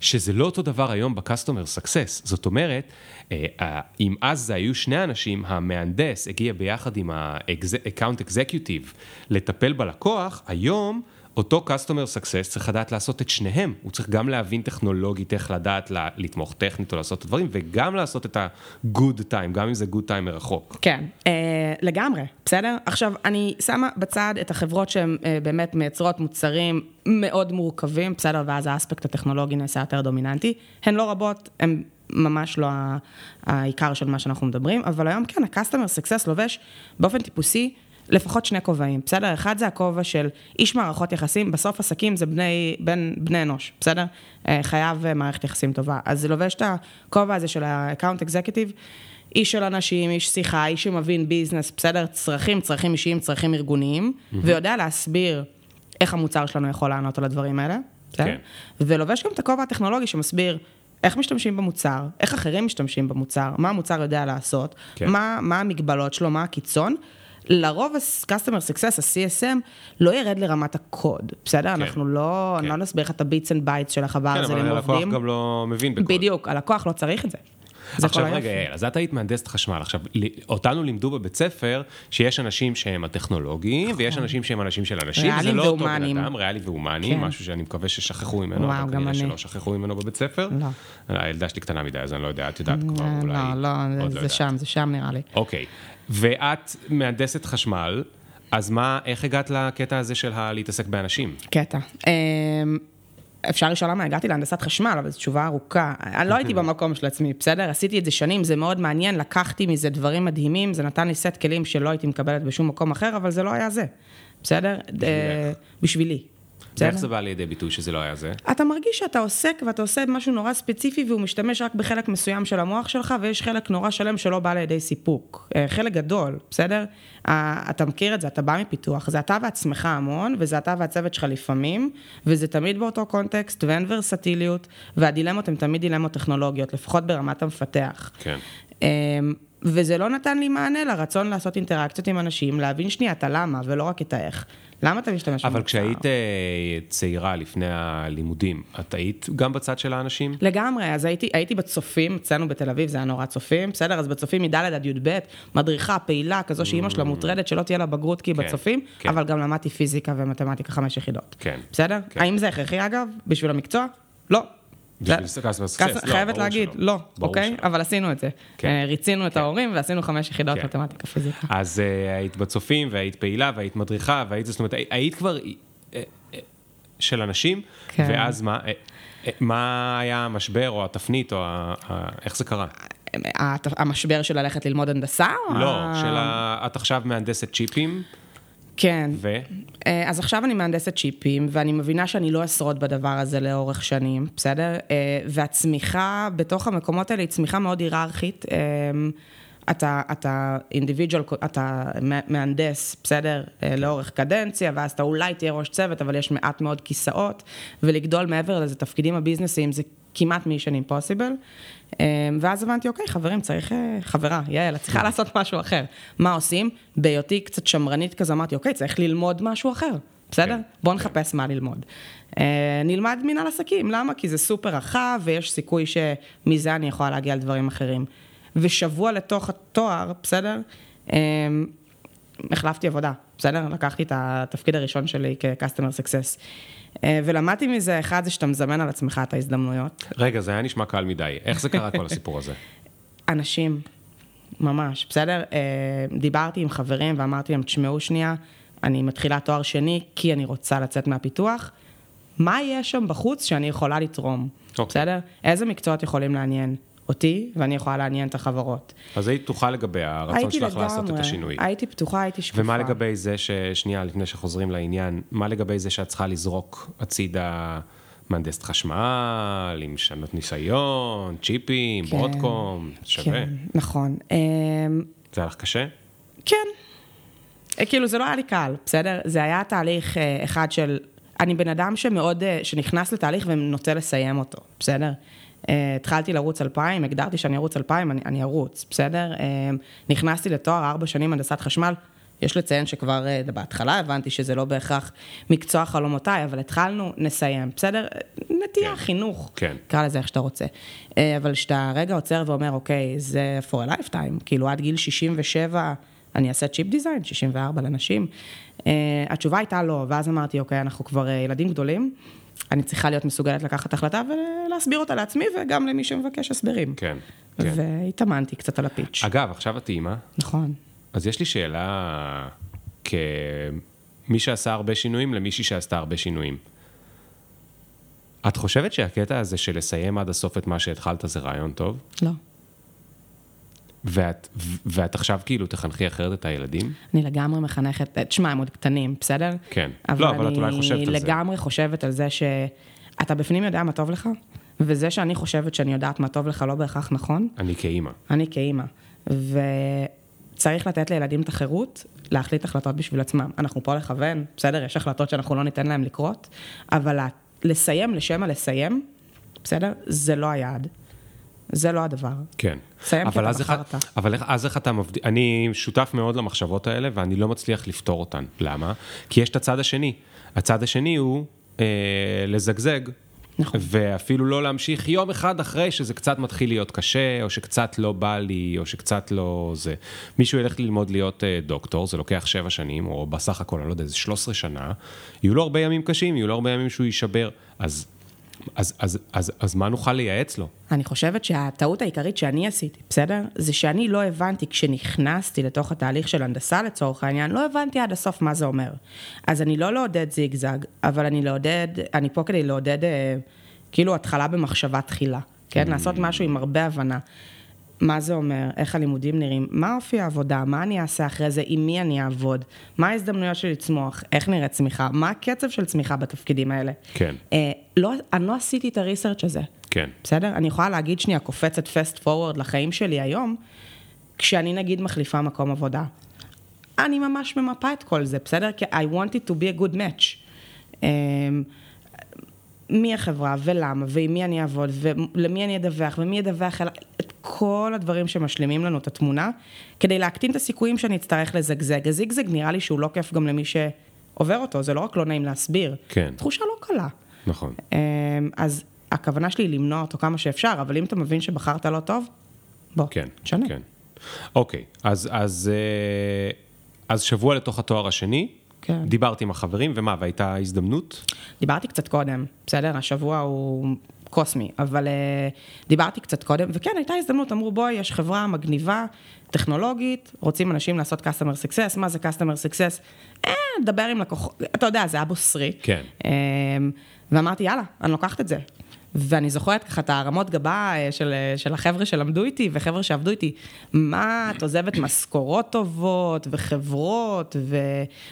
A: שזה לא אותו דבר היום ב-customer success. זאת אומרת, אה, אם אז זה היו שני אנשים, המהנדס הגיע ביחד עם ה-account executive לטפל בלקוח, היום אותו customer success צריך לדעת לעשות את שניהם, הוא צריך גם להבין טכנולוגית איך לדעת לה, לתמוך טכנית או לעשות את הדברים, וגם לעשות את ה-good time, גם אם זה good time מרחוק.
B: כן, אה, לגמרי, בסדר? עכשיו, אני שמה בצד את החברות שהן אה, באמת מייצרות מוצרים מאוד מורכבים, בסדר? ואז האספקט הטכנולוגי נעשה יותר דומיננטי. הן לא רבות, הן ממש לא העיקר של מה שאנחנו מדברים, אבל היום כן, ה-customer success לובש באופן טיפוסי לפחות שני כובעים, בסדר? אחד זה הכובע של איש מערכות יחסים, בסוף עסקים זה בני, בין, בני אנוש, בסדר? אה, חייב אה, מערכת יחסים טובה. אז זה לובש את הכובע הזה של ה-account executive, איש של אנשים, איש שיחה, איש שמבין business, בסדר? צרכים, צרכים אישיים, צרכים ארגוניים, mm-hmm. ויודע להסביר איך המוצר שלנו יכול לענות על הדברים האלה, בסדר?
A: כן.
B: ולובש גם את הכובע הטכנולוגי שמסביר איך משתמשים במוצר, איך אחרים משתמשים במוצר, מה המוצר יודע לעשות.
A: כן.
B: מה, מה המגבלות שלו, מה הקיצון. לרוב ה-customer success, ה-CSM, לא ירד לרמת הקוד, בסדר?
A: כן.
B: אנחנו לא,
A: כן.
B: לא נסביר לך את ה bits and bytes של איך
A: כן,
B: הברזלים
A: אבל
B: עובדים.
A: הלקוח גם לא מבין בכל.
B: בדיוק, הלקוח לא צריך את זה. זה
A: עכשיו רגע. יעל, אז את היית מהנדסת חשמל. עכשיו, אותנו לימדו בבית ספר שיש אנשים שהם הטכנולוגיים, ויש אנשים שהם אנשים של אנשים, זה
B: נכון.
A: לא אותו בן. אדם, ריאלי והומני,
B: כן.
A: משהו שאני מקווה ששכחו ממנו,
B: וואו, גם אני.
A: שלא שכחו ממנו בבית ספר.
B: לא.
A: הילדה שלי קטנה מדי, אז אני לא יודע, את יודעת כבר,
B: אה,
A: אולי.
B: לא, לא, זה. שם, זה שם נראה לי.
A: אוקיי, ואת מהנדסת חשמל, אז מה, איך הגעת לקטע הזה של להתעסק באנשים?
B: קטע. אמ, אפשר לשאול למה הגעתי להנדסת חשמל, אבל זו תשובה ארוכה. אני לא הייתי במקום של עצמי, בסדר? עשיתי את זה שנים, זה מאוד מעניין, לקחתי מזה דברים מדהימים, זה נתן לי סט כלים שלא הייתי מקבלת בשום מקום אחר, אבל זה לא היה זה, בסדר? אה, בשבילי.
A: ואיך
B: בסדר?
A: זה בא לידי ביטוי שזה לא היה זה?
B: אתה מרגיש שאתה עוסק ואתה עושה משהו נורא ספציפי והוא משתמש רק בחלק מסוים של המוח שלך ויש חלק נורא שלם שלא בא לידי סיפוק. אה, חלק גדול, בסדר? אה, אתה מכיר את זה, אתה בא מפיתוח, זה אתה ועצמך המון וזה אתה והצוות שלך לפעמים וזה תמיד באותו קונטקסט ואין ורסטיליות והדילמות הן תמיד דילמות טכנולוגיות, לפחות ברמת המפתח.
A: כן.
B: אמ, וזה לא נתן לי מענה לרצון לעשות אינטראקציות עם אנשים, להבין שנייה את הלמה ולא רק את האיך. למה אתה משתמש
A: אבל
B: במוצר?
A: כשהיית אה, צעירה לפני הלימודים, את היית גם בצד של האנשים?
B: לגמרי, אז הייתי, הייתי בצופים, אצלנו בתל אביב זה היה נורא צופים, בסדר? אז בצופים מד' עד י"ב, מדריכה, פעילה, כזו שאימא שלה מוטרדת שלא תהיה לה בגרות כי היא
A: כן,
B: בצופים,
A: כן.
B: אבל גם למדתי פיזיקה ומתמטיקה חמש יחידות.
A: כן.
B: בסדר?
A: כן.
B: האם זה הכרחי אגב, בשביל המקצוע? לא.
A: בשביל לא,
B: חייבת
A: ברור
B: להגיד. לא, אוקיי? אבל עשינו את זה.
A: כן.
B: אה, ריצינו את
A: כן.
B: ההורים ועשינו חמש יחידות
A: כן.
B: מתמטיקה פיזיקה.
A: אז uh, היית בצופים, והיית פעילה, והיית מדריכה, והיית, זאת אומרת, היית כבר אה, אה, של אנשים. ואז מה, אה, אה, מה היה המשבר, או התפנית, או ה, איך זה קרה?
B: המשבר של ללכת ללמוד הנדסה?
A: לא, של. את עכשיו מהנדסת צ'יפים,
B: כן.
A: ו...
B: אה, אז עכשיו אני מהנדסת צ'יפים, ואני מבינה שאני לא אשרוד בדבר הזה לאורך שנים, בסדר? אה, והצמיחה בתוך המקומות האלה היא צמיחה מאוד היררכית. אה, אתה, אתה אינדיבידואל, אתה מהנדס, בסדר? לאורך קדנציה, ואז אתה אולי תהיה ראש צוות, אבל יש מעט מאוד כיסאות, ולגדול מעבר לזה, תפקידים הביזנסיים זה כמעט מישן אימפוסיבל. ואז הבנתי, אוקיי, חברים, צריך, אה, חברה, יעל, את צריכה לעשות משהו אחר. מה עושים? בהיותי קצת שמרנית כזה, אמרתי, אוקיי, צריך ללמוד משהו אחר, בסדר?
A: כן,
B: בואו נחפש מה ללמוד. אה, נלמד מנהל עסקים, למה? כי זה סופר רחב, ויש סיכוי שמזה אני יכולה להגיע לדברים אחרים. ושבוע לתוך התואר, בסדר? אה, החלפתי עבודה, בסדר? לקחתי את התפקיד הראשון שלי כ-customer success. אה, ולמדתי מזה, אחד זה שאתה מזמן על עצמך את ההזדמנויות.
A: רגע, זה היה נשמע קל מדי. איך זה קרה כל הסיפור הזה?
B: אנשים, ממש, בסדר? אה, דיברתי עם חברים ואמרתי להם, תשמעו שנייה, אני מתחילה תואר שני כי אני רוצה לצאת מהפיתוח. מה יש שם בחוץ שאני יכולה לתרום?
A: אוקיי.
B: בסדר? איזה מקצועות יכולים לעניין אותי, ואני יכולה לעניין את החברות.
A: אז היית פתוחה לגבי הרצון שלך לעשות את
B: לגמרי,
A: השינוי.
B: הייתי פתוחה, הייתי שקופה.
A: ומה לגבי זה ש... שנייה, לפני שחוזרים לעניין, מה לגבי זה שאת צריכה לזרוק הצידה מהנדסת חשמל, עם שנות ניסיון, צ'יפים,
B: כן,
A: ברודקום, שווה.
B: כן, נכון. אה,
A: זה היה לך קשה?
B: כן. אה, כאילו, זה לא היה לי קל, בסדר? זה היה תהליך אה, אחד של... אני בן אדם שמאוד, אה, שנכנס לתהליך ונוטה לסיים אותו, בסדר? אה, התחלתי לרוץ אלפיים, הגדרתי שאני ארוץ אלפיים, אני, אני ארוץ, בסדר? אה, נכנסתי לתואר ארבע שנים הנדסת חשמל, יש לציין שכבר אה, בהתחלה הבנתי שזה לא בהכרח מקצוע חלומותיי, אבל התחלנו, נסיים, בסדר? נטייה,
A: כן.
B: חינוך,
A: כן.
B: קרא לזה איך שאתה רוצה. אה, אבל כשאתה רגע עוצר ואומר, אוקיי, זה for a lifetime, כאילו עד גיל 67, אני אעשה צ'יפ דיזיין, 64 לנשים. אה, התשובה הייתה לא, ואז אמרתי, אוקיי, אנחנו כבר אה, ילדים גדולים, אני צריכה להיות מסוגלת לקחת החלטה ולהסביר אותה לעצמי וגם למי שמבקש הסברים.
A: כן, כן.
B: והתאמנתי קצת על הפיץ'.
A: אגב, עכשיו את אימא,
B: נכון.
A: אז יש לי שאלה כמי שעשה הרבה שינויים למישהי שעשתה הרבה שינויים. את חושבת שהקטע הזה של לסיים עד הסוף את מה שהתחלת זה רעיון טוב?
B: לא.
A: ואת, ואת עכשיו כאילו תחנכי אחרת את הילדים?
B: אני לגמרי מחנכת, תשמע, הם עוד קטנים, בסדר?
A: כן. לא, אבל את אולי חושבת על
B: אני
A: זה.
B: לגמרי חושבת על זה שאתה בפנים יודע מה טוב לך, וזה שאני חושבת שאני יודעת מה טוב לך לא בהכרח נכון,
A: אני כאימא.
B: אני כאימא. וצריך לתת לילדים את החירות להחליט החלטות בשביל עצמם. אנחנו פה לכוון, בסדר? יש החלטות שאנחנו לא ניתן להם לקרות, אבל לסיים לשם הלסיים, בסדר? זה לא היעד. זה לא הדבר.
A: כן.
B: סיים כי אתה בחרת.
A: אבל איך- אז איך אתה מבדיל, אני שותף מאוד למחשבות האלה ואני לא מצליח לפתור אותן. למה? כי יש את הצד השני. הצד השני הוא אה, לזגזג.
B: נכון.
A: ואפילו לא להמשיך יום אחד אחרי שזה קצת מתחיל להיות קשה, או שקצת לא בא לי, או שקצת לא זה. מישהו ילך ללמוד להיות אה, דוקטור, זה לוקח שבע שנים, או בסך הכל, אני לא יודע, זה 13 שנה, יהיו לו הרבה ימים קשים, יהיו לו הרבה ימים שהוא יישבר. אז, אז, אז, אז, אז מה נוכל לייעץ לו?
B: אני חושבת שהטעות העיקרית שאני עשיתי, בסדר? זה שאני לא הבנתי, כשנכנסתי לתוך התהליך של הנדסה לצורך העניין, לא הבנתי עד הסוף מה זה אומר. אז אני לא לעודד זיגזג, אבל אני לעודד, אני פה כדי לעודד אה, כאילו התחלה במחשבה תחילה, כן? לעשות משהו עם הרבה הבנה. מה זה אומר, איך הלימודים נראים, מה אופי העבודה, מה אני אעשה אחרי זה, עם מי אני אעבוד, מה ההזדמנויות שלי לצמוח, איך נראית צמיחה, מה הקצב של צמיחה בתפקידים האלה.
A: כן.
B: אה, לא, אני לא עשיתי את הריסרצ' הזה.
A: כן.
B: בסדר? אני יכולה להגיד שנייה, קופצת פסט פורוורד לחיים שלי היום, כשאני נגיד מחליפה מקום עבודה. אני ממש ממפה את כל זה, בסדר? כי I want it to be a good match. אמ, מי החברה ולמה, ועם מי אני אעבוד, ולמי אני אדווח, ומי ידווח, אל- את כל הדברים שמשלימים לנו את התמונה, כדי להקטין את הסיכויים שאני אצטרך לזגזג. הזיגזג נראה לי שהוא לא כיף גם למי שעובר אותו, זה לא רק לא נעים להסביר.
A: כן.
B: תחושה לא קלה.
A: נכון.
B: אמ, אז הכוונה שלי היא למנוע אותו כמה שאפשר, אבל אם אתה מבין שבחרת לא טוב, בוא,
A: כן,
B: תשנה.
A: כן. אוקיי, אז, אז, אה, אז שבוע לתוך התואר השני,
B: כן.
A: דיברתי עם החברים, ומה, והייתה הזדמנות?
B: דיברתי קצת קודם, בסדר? השבוע הוא קוסמי, אבל uh, דיברתי קצת קודם, וכן, הייתה הזדמנות, אמרו, בואי, יש חברה מגניבה, טכנולוגית, רוצים אנשים לעשות customer success, מה זה customer success? אה, דבר עם לקוחות, אתה יודע, זה היה בוסרי.
A: כן.
B: Um, ואמרתי, יאללה, אני לוקחת את זה. ואני זוכרת ככה את הרמות גבה אה, של, אה, של החבר'ה שלמדו איתי וחבר'ה שעבדו איתי. מה, את עוזבת משכורות טובות וחברות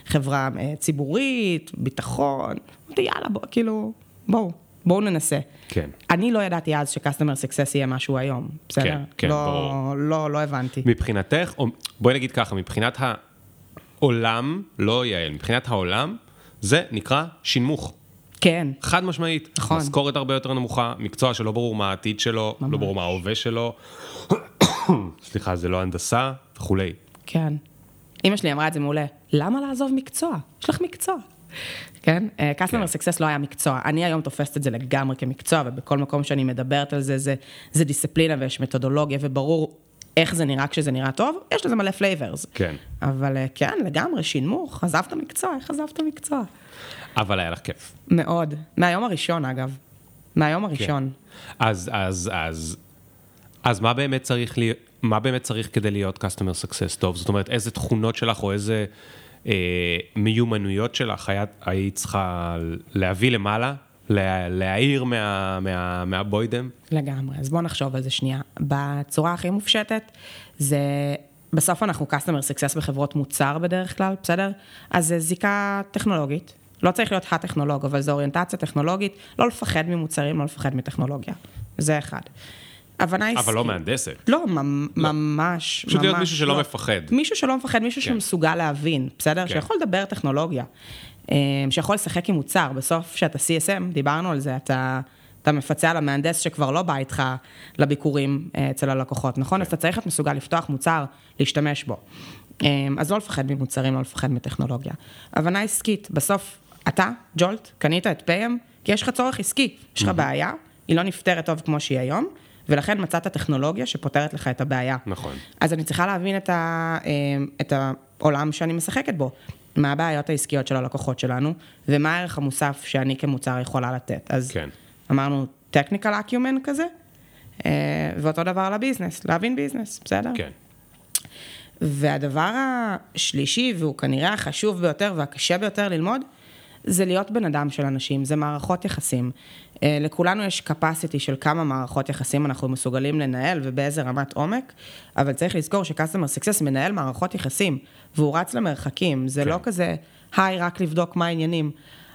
B: וחברה אה, ציבורית, ביטחון. אמרתי, יאללה, בוא, כאילו, בואו, בואו ננסה.
A: כן.
B: אני לא ידעתי אז ש-customer success יהיה משהו היום, בסדר?
A: כן, כן,
B: לא,
A: ברור.
B: לא, לא הבנתי.
A: מבחינתך, או בואי נגיד ככה, מבחינת העולם, לא יעל, מבחינת העולם, זה נקרא שינמוך.
B: כן,
A: חד משמעית.
B: נכון.
A: משכורת הרבה יותר נמוכה, מקצוע שלא ברור מה העתיד שלו,
B: ממש.
A: לא ברור מה ההווה שלו. סליחה, זה לא הנדסה וכולי.
B: כן. אימא שלי אמרה את זה מעולה, למה לעזוב מקצוע? יש לך מקצוע. כן? אה, customer success לא היה מקצוע. אני היום תופסת את זה לגמרי כמקצוע, ובכל מקום שאני מדברת על זה, זה, זה דיסציפלינה ויש מתודולוגיה, וברור איך זה נראה כשזה נראה טוב, יש לזה מלא flavors.
A: כן.
B: אבל אה, כן, לגמרי, שינמוך, עזבת מקצוע, איך עזבת מקצוע?
A: אבל היה לך כיף.
B: מאוד. מהיום הראשון, אגב. מהיום הראשון.
A: אז, אז, אז, אז מה באמת צריך להיות, מה באמת צריך כדי להיות customer success טוב? זאת אומרת, איזה תכונות שלך או איזה אה, מיומנויות שלך היית, היית צריכה להביא למעלה, לה, להעיר מה, מה, מהבוידם?
B: לגמרי, אז בואו נחשוב על זה שנייה. בצורה הכי מופשטת, זה, בסוף אנחנו customer success בחברות מוצר בדרך כלל, בסדר? אז זה זיקה טכנולוגית. לא צריך להיות הטכנולוג, אבל זו אוריינטציה טכנולוגית, לא לפחד ממוצרים, לא לפחד מטכנולוגיה. זה אחד. הבנה עסקית.
A: אבל לא מהנדסת.
B: לא, ממ- ממש,
A: פשוט להיות
B: ממש
A: מישהו שלא
B: לא.
A: מפחד.
B: מישהו שלא מפחד, מישהו
A: כן.
B: שמסוגל להבין, בסדר?
A: כן.
B: שיכול לדבר טכנולוגיה. אה, שיכול לשחק עם מוצר. בסוף, כשאתה CSM, דיברנו על זה, אתה, אתה מפצה על המהנדס שכבר לא בא איתך לביקורים אה, אצל הלקוחות, נכון? אז אתה צריך להיות מסוגל לפתוח מוצר, להשתמש בו. אה, אז לא לפחד ממוצרים, לא לפחד מטכנולוגיה. הבנה עסקית, בסוף, אתה, ג'ולט, קנית את פיים, כי יש לך צורך עסקי. יש לך בעיה, היא לא נפתרת טוב כמו שהיא היום, ולכן מצאת טכנולוגיה שפותרת לך את הבעיה.
A: נכון.
B: אז אני צריכה להבין את, ה, אה, את העולם שאני משחקת בו. מה הבעיות העסקיות של הלקוחות שלנו, ומה הערך המוסף שאני כמוצר יכולה לתת. אז
A: כן.
B: אמרנו technical acumen כזה, אה, ואותו דבר לביזנס, להבין ביזנס, בסדר?
A: כן.
B: והדבר השלישי, והוא כנראה החשוב ביותר והקשה ביותר ללמוד, זה להיות בן אדם של אנשים, זה מערכות יחסים. אה, לכולנו יש capacity של כמה מערכות יחסים אנחנו מסוגלים לנהל ובאיזה רמת עומק, אבל צריך לזכור ש-customer success מנהל מערכות יחסים, והוא רץ למרחקים, זה
A: כן.
B: לא כזה, היי, רק לבדוק מה העניינים.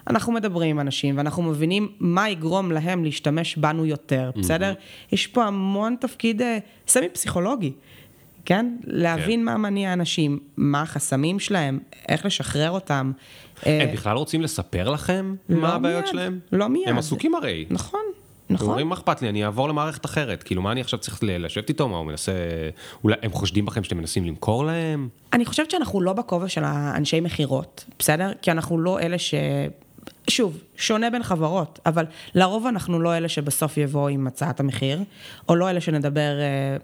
B: אנחנו מדברים עם אנשים ואנחנו מבינים מה יגרום להם להשתמש בנו יותר, בסדר? יש פה המון תפקיד אה, סמי פסיכולוגי, כן? להבין מה מניע אנשים, מה החסמים שלהם, איך לשחרר אותם. אה,
A: הם בכלל רוצים לספר לכם
B: לא
A: מה הבעיות שלהם?
B: לא מיד.
A: הם עסוקים הרי.
B: נכון, נכון.
A: אומרים, מה אכפת לי, אני אעבור למערכת אחרת. כאילו, מה אני עכשיו צריך לשבת איתו? מה הוא מנסה... אולי הם חושדים בכם שאתם מנסים למכור להם?
B: אני חושבת שאנחנו לא בכובע של האנשי מכירות, בסדר? כי אנחנו לא אלה ש... שוב, שונה בין חברות, אבל לרוב אנחנו לא אלה שבסוף יבואו עם הצעת המחיר, או לא אלה שנדבר אה,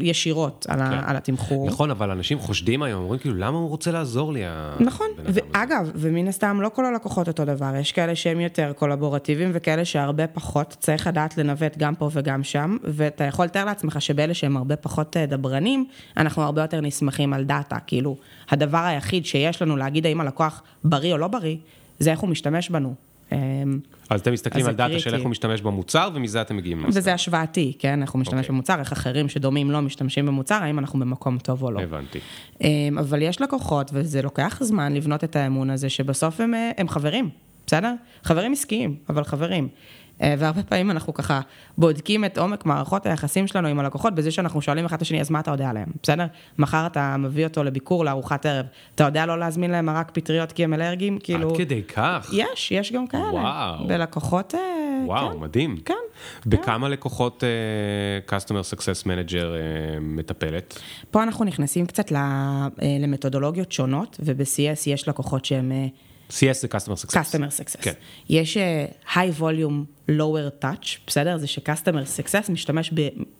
B: ישירות על,
A: כן.
B: ה, על התמחור.
A: נכון, אבל אנשים חושדים היום, אומרים כאילו, למה הוא רוצה לעזור לי,
B: נכון,
A: אדם הזה?"
B: ואגב, ומן הסתם לא כל הלקוחות אותו דבר, יש כאלה שהם יותר קולבורטיביים וכאלה שהרבה פחות, צריך לדעת לנווט גם פה וגם שם, ואתה יכול לתאר לעצמך שבאלה שהם הרבה פחות אה, דברנים, אנחנו הרבה יותר נסמכים על דאטה, כאילו, הדבר היחיד שיש לנו להגיד האם הלקוח בריא או לא בריא, זה איך הוא משתמש בנו. אה,
A: אז אתם מסתכלים על דאטה. של איך הוא משתמש במוצר, ומזה אתם מגיעים למסקנה.
B: וזה השוואתי, כן? איך הוא משתמש
A: אוקיי.
B: במוצר, איך אחרים שדומים לא משתמשים במוצר, האם אנחנו במקום טוב או לא.
A: הבנתי.
B: אמ, אבל יש לקוחות, וזה לוקח זמן לבנות את האמון הזה, שבסוף הם, אה, הם חברים, בסדר? חברים עסקיים, אבל חברים. אה, והרבה פעמים אנחנו ככה בודקים את עומק מערכות היחסים שלנו עם הלקוחות, בזה שאנחנו שואלים אחד את השני, אז מה אתה יודע עליהם, בסדר? מחר אתה מביא אותו לביקור לארוחת ערב, אתה יודע לא להזמין להם מרק פטריות כי הם אלרגיים? כאילו...
A: עד כדי כך?
B: יש, יש גם כאלה.
A: וואו.
B: בלקוחות... אה,
A: וואו,
B: כן.
A: מדהים.
B: כן.
A: בכמה לקוחות אה, Customer Success Manager אה, מטפלת?
B: פה אנחנו נכנסים קצת למתודולוגיות שונות, וב-CS יש לקוחות שהם... אה,
A: CS זה Customer Success.
B: customer success.
A: כן.
B: יש uh, high volume, lower touch, בסדר? זה ש-customer success משתמש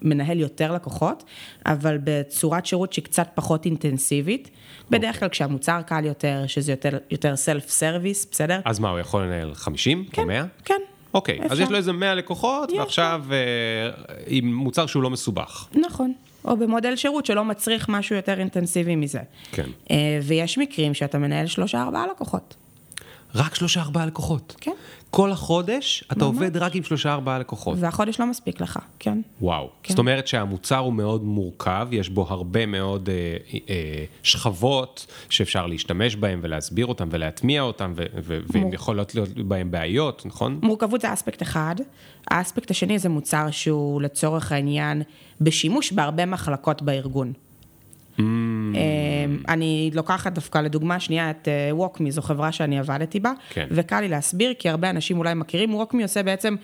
B: במנהל יותר לקוחות, אבל בצורת שירות שהיא קצת פחות אינטנסיבית. בדרך
A: אוקיי.
B: כלל כשהמוצר קל יותר, שזה יותר, יותר self service, בסדר?
A: אז מה, הוא יכול לנהל 50 או 100?
B: כן.
A: אוקיי, אז
B: אפשר.
A: יש לו איזה 100 לקוחות,
B: יש
A: ועכשיו אה, עם מוצר שהוא לא מסובך.
B: נכון. או במודל שירות שלא מצריך משהו יותר אינטנסיבי מזה.
A: כן.
B: Uh, ויש מקרים שאתה מנהל שלושה ארבעה לקוחות.
A: רק שלושה ארבעה לקוחות.
B: כן.
A: כל החודש אתה עובד רק עם שלושה ארבעה לקוחות.
B: והחודש לא מספיק לך, כן.
A: וואו.
B: כן.
A: זאת אומרת שהמוצר הוא מאוד מורכב, יש בו הרבה מאוד אה, אה, שכבות שאפשר להשתמש בהן ולהסביר אותן ולהטמיע אותן, ו- ו- ויכולות להיות בהן בעיות, נכון?
B: מורכבות זה אספקט אחד, האספקט השני זה מוצר שהוא לצורך העניין בשימוש בהרבה מחלקות בארגון.
A: Mm.
B: אני לוקחת דווקא לדוגמה שנייה את WalkMe, זו חברה שאני עבדתי בה,
A: כן.
B: וקל לי להסביר, כי הרבה אנשים אולי מכירים, WalkMe עושה בעצם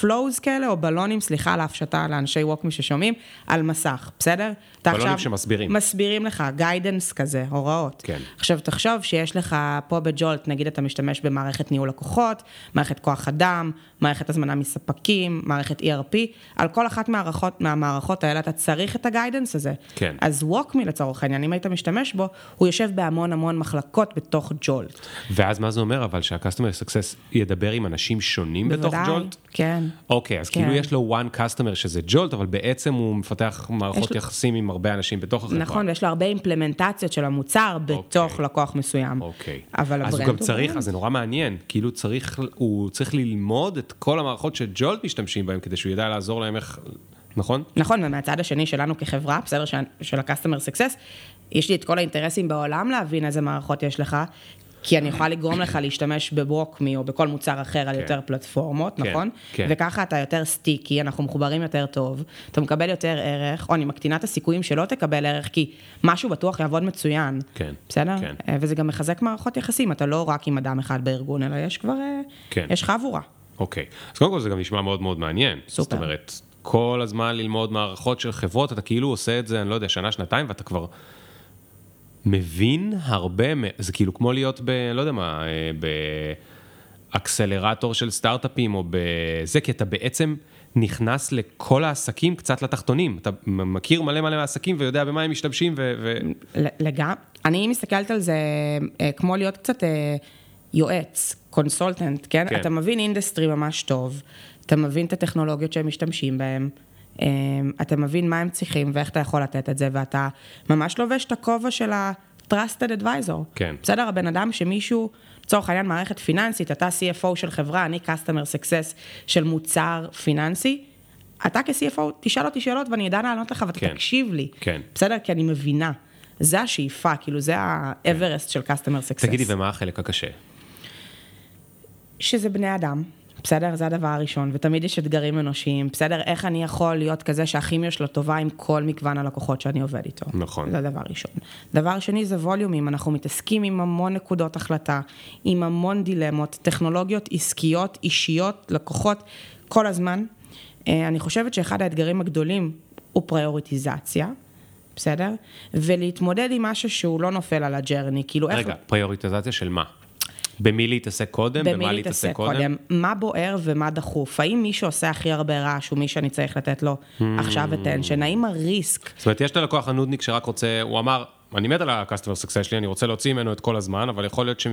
B: flows כאלה, או בלונים, סליחה על ההפשטה לאנשי WalkMe ששומעים, על מסך, בסדר?
A: בלונים שמסבירים.
B: מסבירים לך, guidance כזה, הוראות.
A: כן.
B: עכשיו, תחשוב שיש לך פה ב Jolt, נגיד אתה משתמש במערכת ניהול לקוחות, מערכת כוח אדם, מערכת הזמנה מספקים, מערכת ERP, על כל אחת מהמערכות, מהמערכות האלה אתה צריך את ה guidance הזה.
A: כן.
B: אז WalkMe לצורך העניין, אם היית משתמש בו, הוא יושב בהמון המון מחלקות בתוך Jolt.
A: ואז מה זה אומר? אבל שה-customer success ידבר עם אנשים שונים בתוך
B: בוודאי,
A: Jolt?
B: כן.
A: אוקיי, אז
B: כן.
A: כאילו יש לו one customer שזה Jolt, אבל בעצם הוא מפתח מערכות
B: לו-
A: יחסים עם הרבה אנשים בתוך החברה.
B: נכון, ויש לו הרבה implementationציות של המוצר בתוך
A: אוקיי.
B: לקוח מסוים.
A: אוקיי.
B: אבל
A: אז הוא
B: ה brand
A: גם צריך,
B: brand.
A: אז זה נורא מעניין, כאילו צריך, הוא צריך ללמוד את כל המערכות שג'ולט משתמשים בהן, כדי שהוא ידע לעזור להם איך, נכון?
B: נכון, ומהצד השני שלנו כחברה, בסדר, של ה-customer success, יש לי את כל האינטרסים בעולם להבין איזה מערכות יש לך, כי אני יכולה לגרום לך להשתמש בברוקמי או בכל מוצר אחר על
A: כן.
B: יותר פלטפורמות,
A: כן,
B: נכון?
A: כן.
B: וככה אתה יותר סטיקי, אנחנו מחוברים יותר טוב, אתה מקבל יותר ערך, או אני מקטינה את הסיכויים שלא תקבל ערך, כי משהו בטוח יעבוד מצוין.
A: כן,
B: בסדר?
A: כן.
B: אה, וזה גם מחזק מערכות יחסים, אתה לא רק עם אדם אחד בארגון, אלא יש כבר, אה,
A: כן.
B: יש חבורה.
A: אוקיי. אז קודם כל זה גם נשמע מאוד מאוד מעניין.
B: סופר.
A: זאת אומרת, כל הזמן ללמוד מערכות של חברות, אתה כאילו עושה את זה, אני לא יודע, שנה, שנתיים, ואתה כבר מבין הרבה, זה כאילו כמו להיות ב... לא יודע מה, אה, באקסלרטור של סטארט-אפים, או בזה, כי אתה בעצם נכנס לכל העסקים קצת לתחתונים. אתה מכיר מלא מלא מהעסקים ויודע במה הם משתמשים ו... ו...
B: לגמרי. אני מסתכלת על זה אה, כמו להיות קצת אה, יועץ, consultant, כן?
A: כן.
B: אתה מבין industry ממש טוב, אתה מבין את הטכנולוגיות שהם משתמשים אה, אתה מבין מה הם צריכים ואיך אתה יכול לתת את זה, ואתה ממש לובש את הכובע של ה-trusted advisor.
A: כן.
B: בסדר? הבן אדם שמישהו, לצורך העניין מערכת פיננסית, אתה CFO של חברה, אני customer success של מוצר פיננסי, אתה כ-CFO תשאל אותי שאלות ואני אדע לענות לך ואתה
A: כן.
B: תקשיב לי.
A: כן.
B: בסדר? כי אני מבינה. זה השאיפה, כאילו זה האברסט של customer success.
A: תגידי, ומה החלק הקשה?
B: שזה בני אדם, בסדר? זה הדבר הראשון, ותמיד יש אתגרים אנושיים, בסדר? איך אני יכול להיות כזה שהכימיה שלו טובה עם כל מגוון הלקוחות שאני עובד איתו.
A: נכון.
B: זה הדבר ראשון. דבר שני זה ווליומים, אנחנו מתעסקים עם המון נקודות החלטה, עם המון דילמות, טכנולוגיות עסקיות, אישיות, לקוחות, כל הזמן. אה, אני חושבת שאחד האתגרים הגדולים הוא פריוריטיזציה. בסדר? ולהתמודד עם משהו שהוא לא נופל על ה journey, כאילו איך...
A: רגע, פריוריטיזציה של מה? במי להתעסק קודם? במה
B: במי
A: להתעסק
B: להתעסק
A: קודם?
B: קודם, מה בוער ומה דחוף, האם מי שעושה הכי הרבה רעש הוא מי שאני צריך לתת לו
A: Hmm.
B: עכשיו attention, האם ה risk,
A: זאת אומרת, יש את הלקוח הנודניק שרק רוצה, הוא אמר, אני מת על ה-customer success שלי, אני רוצה להוציא ממנו את כל הזמן, אבל יכול להיות ש...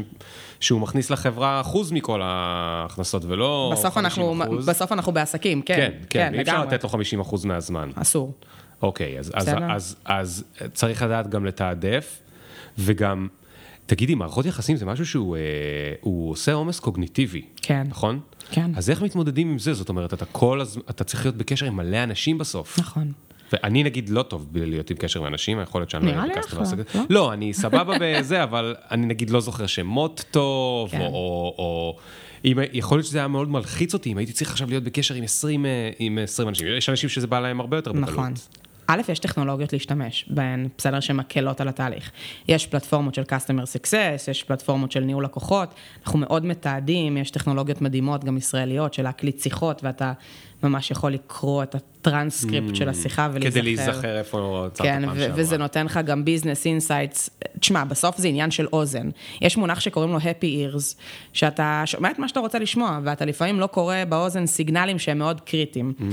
A: שהוא מכניס לחברה אחוז מכל ההכנסות, ולא 50
B: בסוף אנחנו,
A: אחוז.
B: בסוף אנחנו בעסקים, כן,
A: כן, כן, אי אפשר. לתת לו 50 אחוז מהזמן.
B: אסור,
A: אוקיי, אז, אז,
B: בסדר.
A: אז, אז צריך לדעת גם לתעדף, וגם, תגידי, מערכות יחסים זה משהו שהוא אה, עושה עומס קוגניטיבי,
B: כן.
A: נכון?
B: כן.
A: אז איך מתמודדים עם זה? זאת אומרת, אתה כל הזמן, אתה צריך להיות בקשר עם מלא אנשים בסוף.
B: נכון.
A: ואני נגיד לא טוב בלהיות עם קשר עם אנשים, יכול להיות שאני
B: נראה
A: לא
B: לי
A: אהיה
B: אחלה, לא?
A: לא, אני סבבה בזה, אבל אני נגיד לא זוכר שמות טוב,
B: כן.
A: או... או, או אם, יכול להיות שזה היה מאוד מלחיץ אותי, אם הייתי צריך עכשיו להיות בקשר עם 20, אה, עם 20 אנשים. יש אנשים שזה בא להם הרבה יותר בקלות.
B: נכון. א', יש טכנולוגיות להשתמש בהן, בסדר, שמקלות על התהליך. יש פלטפורמות של customer success, יש פלטפורמות של ניהול לקוחות, אנחנו מאוד מתעדים, יש טכנולוגיות מדהימות, גם ישראליות, של להקליט שיחות, ואתה ממש יכול לקרוא את הטרנסקריפט של השיחה ולהיזכר.
A: Mm. כדי להיזכר איפה עצרת
B: כן,
A: פעם
B: ו-
A: שעברה.
B: וזה נותן לך גם business insights. תשמע, בסוף זה עניין של אוזן. יש מונח שקוראים לו happy ears, שאתה שומע את מה שאתה רוצה לשמוע, ואתה לפעמים לא קורא באוזן signals שהם מאוד קריטיים.
A: Mm.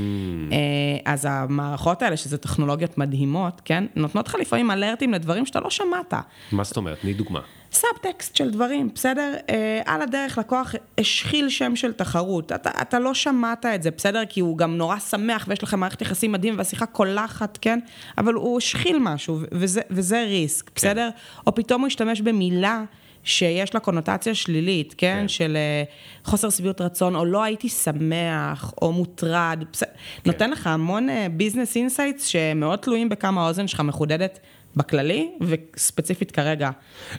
B: אז המערכות האלה, שזה טכנולוגיות מדהימות, כן, נותנות לך לפעמים alerts לדברים שאתה לא שמעת.
A: מה זאת אומרת? תני דוגמה.
B: סאבטקסט של דברים, בסדר? אה, על הדרך לקוח השחיל שם של תחרות. אתה, אתה לא שמעת את זה, בסדר? כי הוא גם נורא שמח ויש לכם מערכת יחסים מדהים והשיחה קולחת, כן? אבל הוא השחיל משהו וזה, וזה ריסק, בסדר? או פתאום הוא השתמש במילה שיש לה קונוטציה שלילית, כן?
A: כן.
B: של אה, חוסר שביעות רצון, או לא הייתי שמח, או מוטרד. בסדר? נותן לך המון business insights שמאוד תלויים בכמה האוזן שלך מחודדת. בכללי, וספציפית כרגע.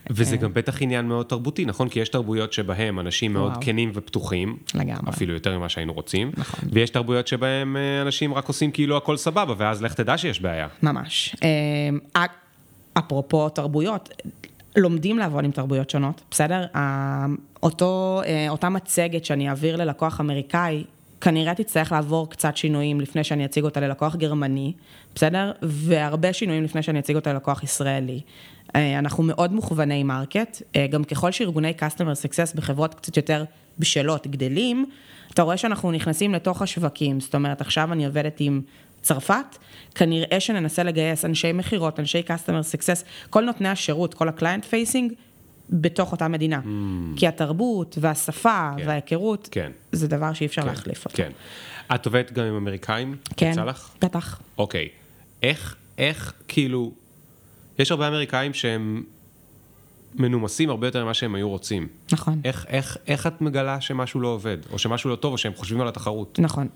A: וזה גם בטח עניין מאוד תרבותי, נכון? כי יש תרבויות שבהם אנשים מאוד
B: וואו.
A: כנים ופתוחים.
B: לגמרי.
A: אפילו יותר ממה שהיינו רוצים.
B: נכון.
A: ויש תרבויות שבהם אה, אנשים רק עושים כאילו הכל סבבה, ואז לך תדע שיש בעיה.
B: ממש. אה, אפרופו תרבויות, לומדים לעבוד עם תרבויות שונות, בסדר? אותו, אה, אותה מצגת שאני אעביר ללקוח אמריקאי, כנראה תצטרך לעבור קצת שינויים לפני שאני אציג אותה ללקוח גרמני, בסדר? והרבה שינויים לפני שאני אציג אותה ללקוח ישראלי. אה, אנחנו מאוד מוכווני market, אה, גם ככל שארגוני customer success בחברות קצת יותר בשלות גדלים, אתה רואה שאנחנו נכנסים לתוך השווקים, זאת אומרת, עכשיו אני עובדת עם צרפת, כנראה שננסה לגייס אנשי מכירות, אנשי customer success, כל נותני השירות, כל ה-client facing, בתוך אותה מדינה. כי התרבות והשפה
A: כן.
B: וההיכרות,
A: כן.
B: זה דבר שאי אפשר להחליף אותו.
A: כן. את עובדת גם עם אמריקאים?
B: כן? בטח.
A: אוקיי. איך, איך, כאילו, יש הרבה אמריקאים שהם מנומסים הרבה יותר ממה שהם היו רוצים.
B: נכון.
A: איך, איך, איך את מגלה שמשהו לא עובד, או שמשהו לא טוב, או שהם חושבים על התחרות?
B: נכון.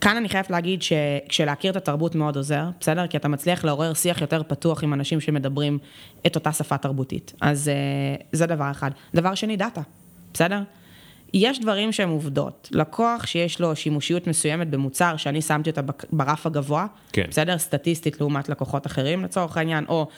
B: כאן אני חייבת להגיד שכשלהכיר את התרבות מאוד עוזר, בסדר? כי אתה מצליח לעורר שיח יותר פתוח עם אנשים שמדברים את אותה שפה תרבותית. אז אה, זה דבר אחד. דבר שני, דאטה, בסדר? יש דברים שהם עובדות. לקוח שיש לו שימושיות מסוימת במוצר, שאני שמתי אותה ברף הגבוה,
A: כן.
B: בסדר? סטטיסטית לעומת לקוחות אחרים לצורך העניין, או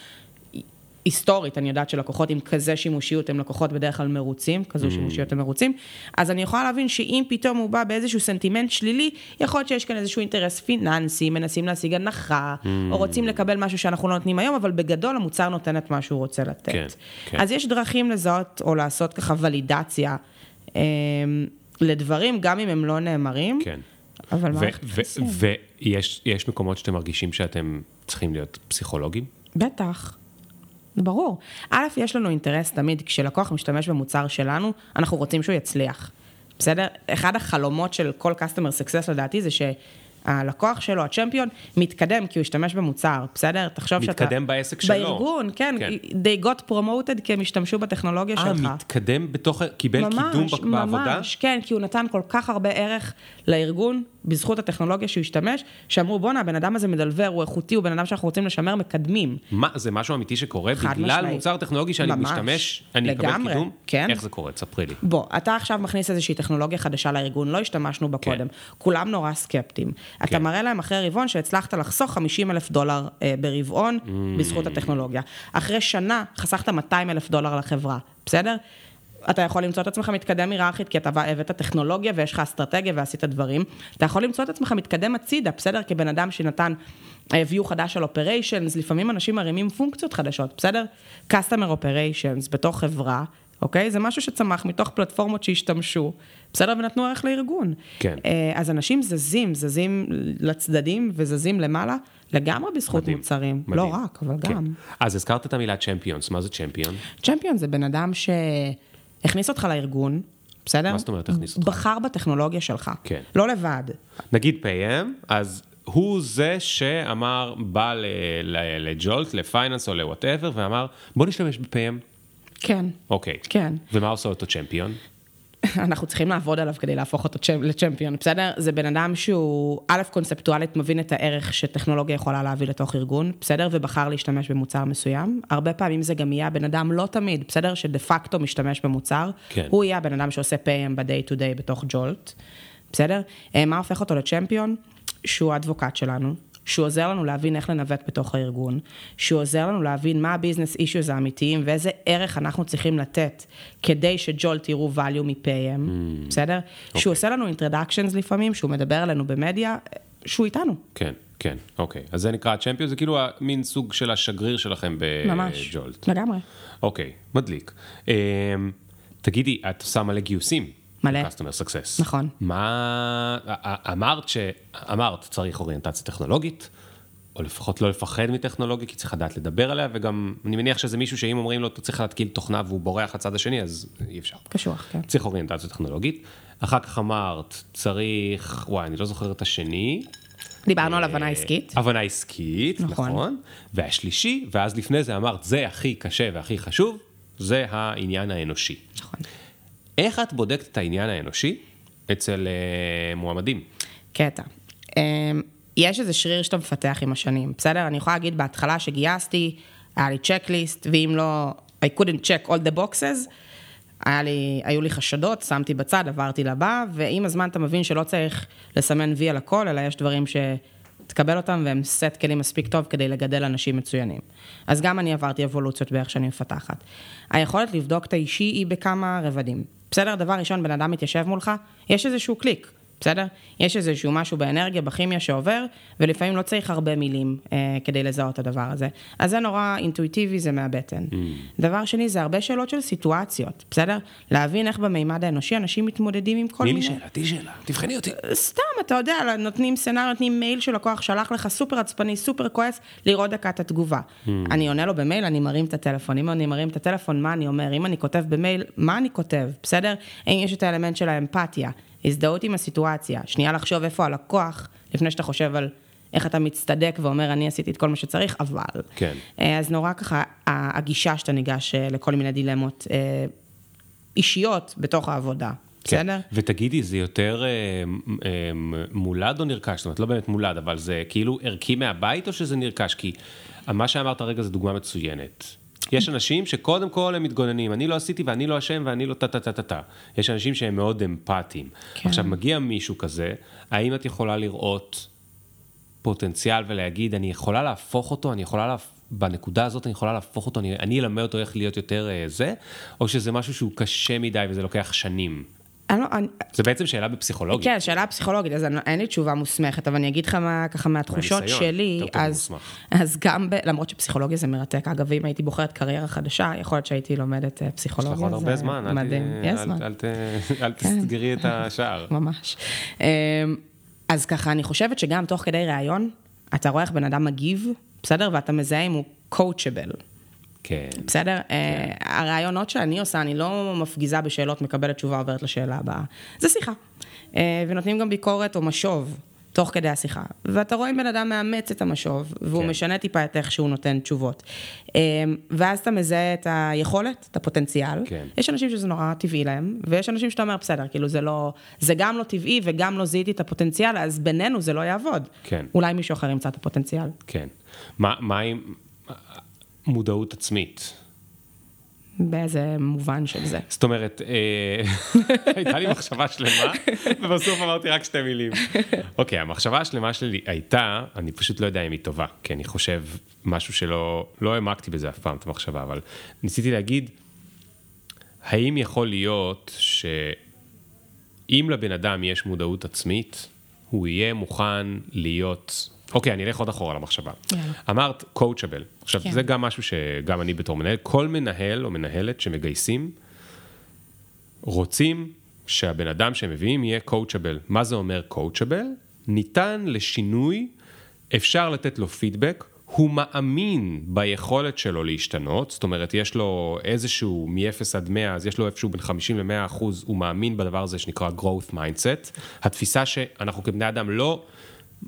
B: היסטורית, אני יודעת שלקוחות עם כזה שימושיות הם לקוחות בדרך כלל מרוצים, כזו
A: Mm.
B: שימושיות הם מרוצים, אז אני יכולה להבין שאם פתאום הוא בא באיזשהו סנטימנט שלילי, יכול להיות שיש כאן איזשהו אינטרס פיננסי, מנסים להשיג הנחה,
A: Mm.
B: או רוצים לקבל משהו שאנחנו לא נותנים היום, אבל בגדול המוצר נותן את מה שהוא רוצה לתת.
A: כן, כן.
B: אז יש דרכים לזהות או לעשות ככה ולידציה. אמ, לדברים, גם אם הם לא נאמרים,
A: כן.
B: אבל יחסים.
A: ויש יש מקומות שאתם מרגישים שאתם צריכים להיות פסיכולוגים?
B: בטח. ברור. א', יש לנו אינטרס תמיד, כשלקוח משתמש במוצר שלנו, אנחנו רוצים שהוא יצליח. בסדר? אחד החלומות של כל customer success לדעתי זה שהלקוח שלו, הצ'מפיון, מתקדם כי הוא השתמש במוצר, בסדר? תחשוב שאתה...
A: מתקדם בעסק שלו.
B: בארגון, כן,
A: כן.
B: they got promoted כי הם השתמשו בטכנולוגיה
A: אה,
B: שלך.
A: מתקדם בתוך, קיבל קידום ב- בעבודה?
B: ממש, כן, כי הוא נתן כל כך הרבה ערך לארגון, בזכות הטכנולוגיה שהוא השתמש, שאמרו, בואנה, הבן אדם הזה מדלבר, הוא איכותי, הוא בן אדם שאנחנו רוצים לשמר, מקדמים.
A: מה, זה משהו אמיתי שקורה? בגלל
B: משמעית.
A: מוצר טכנולוגי שאני
B: ממש.
A: משתמש, אני אקבל
B: לגמרי,
A: קידום?
B: כן.
A: איך זה קורה? תספרי לי.
B: בוא, אתה עכשיו מכניס איזושהי טכנולוגיה חדשה לארגון, לא השתמשנו בה
A: כן.
B: קודם, כולם נורא סקפטיים. אתה
A: כן.
B: מראה להם אחרי רבעון שהצלחת לחסוך 50 אלף דולר אה, ברבעון
A: Mm.
B: בזכות הטכנולוגיה. אחרי שנה חסכת 200 אלף דולר לחברה, בסדר? אתה יכול למצוא את עצמך מתקדם היררכית, כי אתה בא- הבאת טכנולוגיה ויש לך אסטרטגיה ועשית דברים. אתה יכול למצוא את עצמך מתקדם הצידה, בסדר? כבן אדם שנתן אה, view חדש על operations, לפעמים אנשים מרימים פונקציות חדשות, בסדר? customer operations בתוך חברה, אוקיי? זה משהו שצמח מתוך פלטפורמות שהשתמשו, בסדר? ונתנו ערך לארגון.
A: כן.
B: אה, אז אנשים זזים, זזים לצדדים וזזים למעלה, לגמרי בזכות
A: מדהים,
B: מוצרים.
A: מדהים.
B: לא רק, אבל
A: כן.
B: גם.
A: אז הזכרת את המילה צ'מפיונס, מה זה צ'מפיון?
B: צ'מפיון זה בן אדם שהכניס אותך לארגון, בסדר?
A: מה זאת אומרת הכניס אותך?
B: בחר בטכנולוגיה שלך.
A: כן.
B: לא לבד.
A: נגיד PM, אז הוא זה שאמר, בא לג'ולט, לפייננס או לוואטאבר, ואמר, בוא נשתמש ב-PM.
B: כן.
A: אוקיי.
B: כן.
A: ומה עושה אותו צ'מפיון?
B: אנחנו צריכים לעבוד עליו כדי להפוך אותו צ'מ- לצ'מפיון, בסדר? זה בן אדם שהוא, א', קונספטואלית מבין את הערך שטכנולוגיה יכולה להביא לתוך ארגון, בסדר? ובחר להשתמש במוצר מסוים. הרבה פעמים זה גם יהיה הבן אדם, לא תמיד, בסדר? שדה פקטו משתמש במוצר.
A: כן.
B: הוא יהיה הבן אדם שעושה PM ב-day to day בתוך ג'ולט, בסדר? אה, מה הופך אותו לצ'מפיון? שהוא האדבוקט שלנו. שהוא עוזר לנו להבין איך לנווט בתוך הארגון, שהוא עוזר לנו להבין מה הביזנס אישיוז האמיתיים ואיזה ערך אנחנו צריכים לתת כדי שג'ולט יראו value מ-PM,
A: Mm.
B: בסדר?
A: אוקיי.
B: שהוא עושה לנו introductions לפעמים, שהוא מדבר אלינו במדיה, שהוא איתנו.
A: כן, כן, אוקיי. אז זה נקרא צ'מפיון, זה כאילו מין סוג של השגריר שלכם
B: ממש.
A: בג'ולט.
B: לגמרי.
A: אוקיי, מדליק. אמ, תגידי, את עושה מלא גיוסים.
B: מלא.
A: customer success.
B: נכון.
A: מה, אמרת ש... אמרת, צריך אוריינטציה טכנולוגית, או לפחות לא לפחד מטכנולוגיה, כי צריך לדעת לדבר עליה, וגם אני מניח שזה מישהו שאם אומרים לו, אתה צריך להתקיל תוכנה והוא בורח לצד השני, אז אי אפשר.
B: קשוח, כן.
A: צריך אוריינטציה טכנולוגית. אחר כך אמרת, צריך, וואי, אני לא זוכר את השני.
B: דיברנו על הבנה עסקית.
A: הבנה עסקית,
B: נכון.
A: נכון. והשלישי, ואז לפני זה אמרת, זה הכי קשה והכי חשוב, זה העניין האנושי.
B: נכון.
A: איך את בודקת את העניין האנושי אצל uh, מועמדים?
B: קטע. אמ, יש איזה שריר שאתה מפתח עם השנים, בסדר? אני יכולה להגיד בהתחלה שגייסתי, היה לי צ'קליסט, ואם לא, I couldn't check all the boxes, היה לי, היו לי חשדות, שמתי בצד, עברתי לבא, ועם הזמן אתה מבין שלא צריך לסמן וי על הכל, אלא יש דברים שתקבל אותם והם סט כלים מספיק טוב כדי לגדל אנשים מצוינים. אז גם אני עברתי אבולוציות באיך שאני מפתחת. היכולת לבדוק את האישי היא בכמה רבדים. בסדר? דבר ראשון, בן אדם מתיישב מולך, יש איזשהו קליק. בסדר? יש איזשהו משהו באנרגיה, בכימיה שעובר, ולפעמים לא צריך הרבה מילים אה, כדי לזהות את הדבר הזה. אז זה נורא אינטואיטיבי, זה מהבטן. Mm. דבר שני, זה הרבה שאלות של סיטואציות, בסדר? להבין איך במימד האנושי אנשים מתמודדים עם כל
A: תני
B: מיני...
A: לי שאלה, תני שאלה, תבחני אותי.
B: סתם, אתה יודע, נותנים סצנריו, נותנים מייל של לקוח, שלח לך סופר עצבני, סופר כועס, לראות דקה את התגובה.
A: Hmm.
B: אני עונה לו במייל, אני מרים את הטלפון. אם אני מרים את הטלפון, מה אני אומר? אם אני כותב במייל, מה אני כותב, בסדר? האם יש את האלמנט של האמפתיה, הזדהות עם הסיטואציה, שנייה לחשוב איפה הלקוח, לפני שאתה חושב על איך אתה מצטדק ואומר, אני עשיתי את כל מה שצריך, אבל.
A: כן.
B: אה, אז נורא ככה, הגישה שאתה ניגש אה, לכל מיני דילמות אה, אישיות בתוך העבודה. בסדר?
A: כן. ותגידי, זה יותר אה, אה, מולד או נרכש? זאת אומרת, לא באמת מולד, אבל זה כאילו ערכי מהבית או שזה נרכש? כי מה שאמרת הרגע זה דוגמה מצוינת. יש אנשים שקודם כל הם מתגוננים, אני לא עשיתי ואני לא אשם ואני לא טה-טה-טה-טה. יש אנשים שהם מאוד אמפתיים.
B: כן.
A: עכשיו, מגיע מישהו כזה, האם את יכולה לראות פוטנציאל ולהגיד, אני יכולה להפוך אותו, אני יכולה להפ... בנקודה הזאת אני יכולה להפוך אותו, אני, אני אלמד אותו איך להיות יותר אה, זה, או שזה משהו שהוא קשה מדי וזה לוקח שנים?
B: אני לא, אני,
A: זה בעצם שאלה בפסיכולוגיה.
B: כן, שאלה פסיכולוגית, אז אני, אין לי תשובה מוסמכת, אבל אני אגיד לך מה, ככה מהתחושות
A: מהניסיון,
B: שלי, אז. אז גם, ב, למרות שפסיכולוגיה זה מרתק, אגב, אם הייתי בוחרת קריירה חדשה, יכול להיות שהייתי לומדת אה,
A: יש
B: פסיכולוגיה,
A: לך עוד הרבה זמן, אל
B: מדהים, יש
A: אל-
B: זמן. כן.
A: אל ת- אל תסגרי את השער.
B: ממש. אמ, אז ככה, אני חושבת שגם תוך כדי ראיון, אתה רואה איך בן אדם מגיב, בסדר? ואתה מזהה אם הוא coachable,
A: כן.
B: בסדר? אה, הרעיונות שאני עושה, אני לא מפגיזה בשאלות, מקבלת תשובה, עוברת לשאלה הבאה. זה שיחה. אה, ונותנים גם ביקורת או משוב. תוך כדי השיחה. ואתה רואה אם בן אדם מאמץ את המשוב, והוא
A: כן.
B: משנה טיפה את איך שהוא נותן תשובות. אה, ואז אתה מזהה את היכולת, את הפוטנציאל.
A: כן.
B: יש אנשים שזה נורא טבעי להם, ויש אנשים שאתה אומר, בסדר, כאילו זה לא, זה גם לא טבעי וגם לא זיהיתי את הפוטנציאל, אז בינינו זה לא יעבוד.
A: כן.
B: אולי מישהו אחר ימצא את הפוטנציאל.
A: כן. מה מה עם מודעות עצמית?
B: באיזה מובן של זה.
A: זאת אומרת, אה, הייתה לי מחשבה שלמה, ובסוף אמרתי רק שתי מילים. אוקיי, המחשבה השלמה שלי הייתה, אני פשוט לא יודע אם היא טובה, כי אני חושב משהו שלא, לא העמקתי בזה אף פעם, את המחשבה, אבל ניסיתי להגיד, האם יכול להיות שאם לבן אדם יש מודעות עצמית, הוא יהיה מוכן להיות... אוקיי, אני אלך עוד אחורה למחשבה.
B: יאללה.
A: אמרת coachable. עכשיו,
B: כן.
A: זה גם משהו שגם אני בתור מנהל, כל מנהל או מנהלת שמגייסים, רוצים שהבן אדם שהם מביאים יהיה coachable. מה זה אומר coachable? ניתן לשינוי, אפשר לתת לו פידבק, הוא מאמין ביכולת שלו להשתנות, זאת אומרת, יש לו איזשהו מ-0 עד 100, אז יש לו איפשהו בין 50 ל-100 אחוז, הוא מאמין בדבר הזה שנקרא growth mindset. התפיסה שאנחנו כבני אדם לא,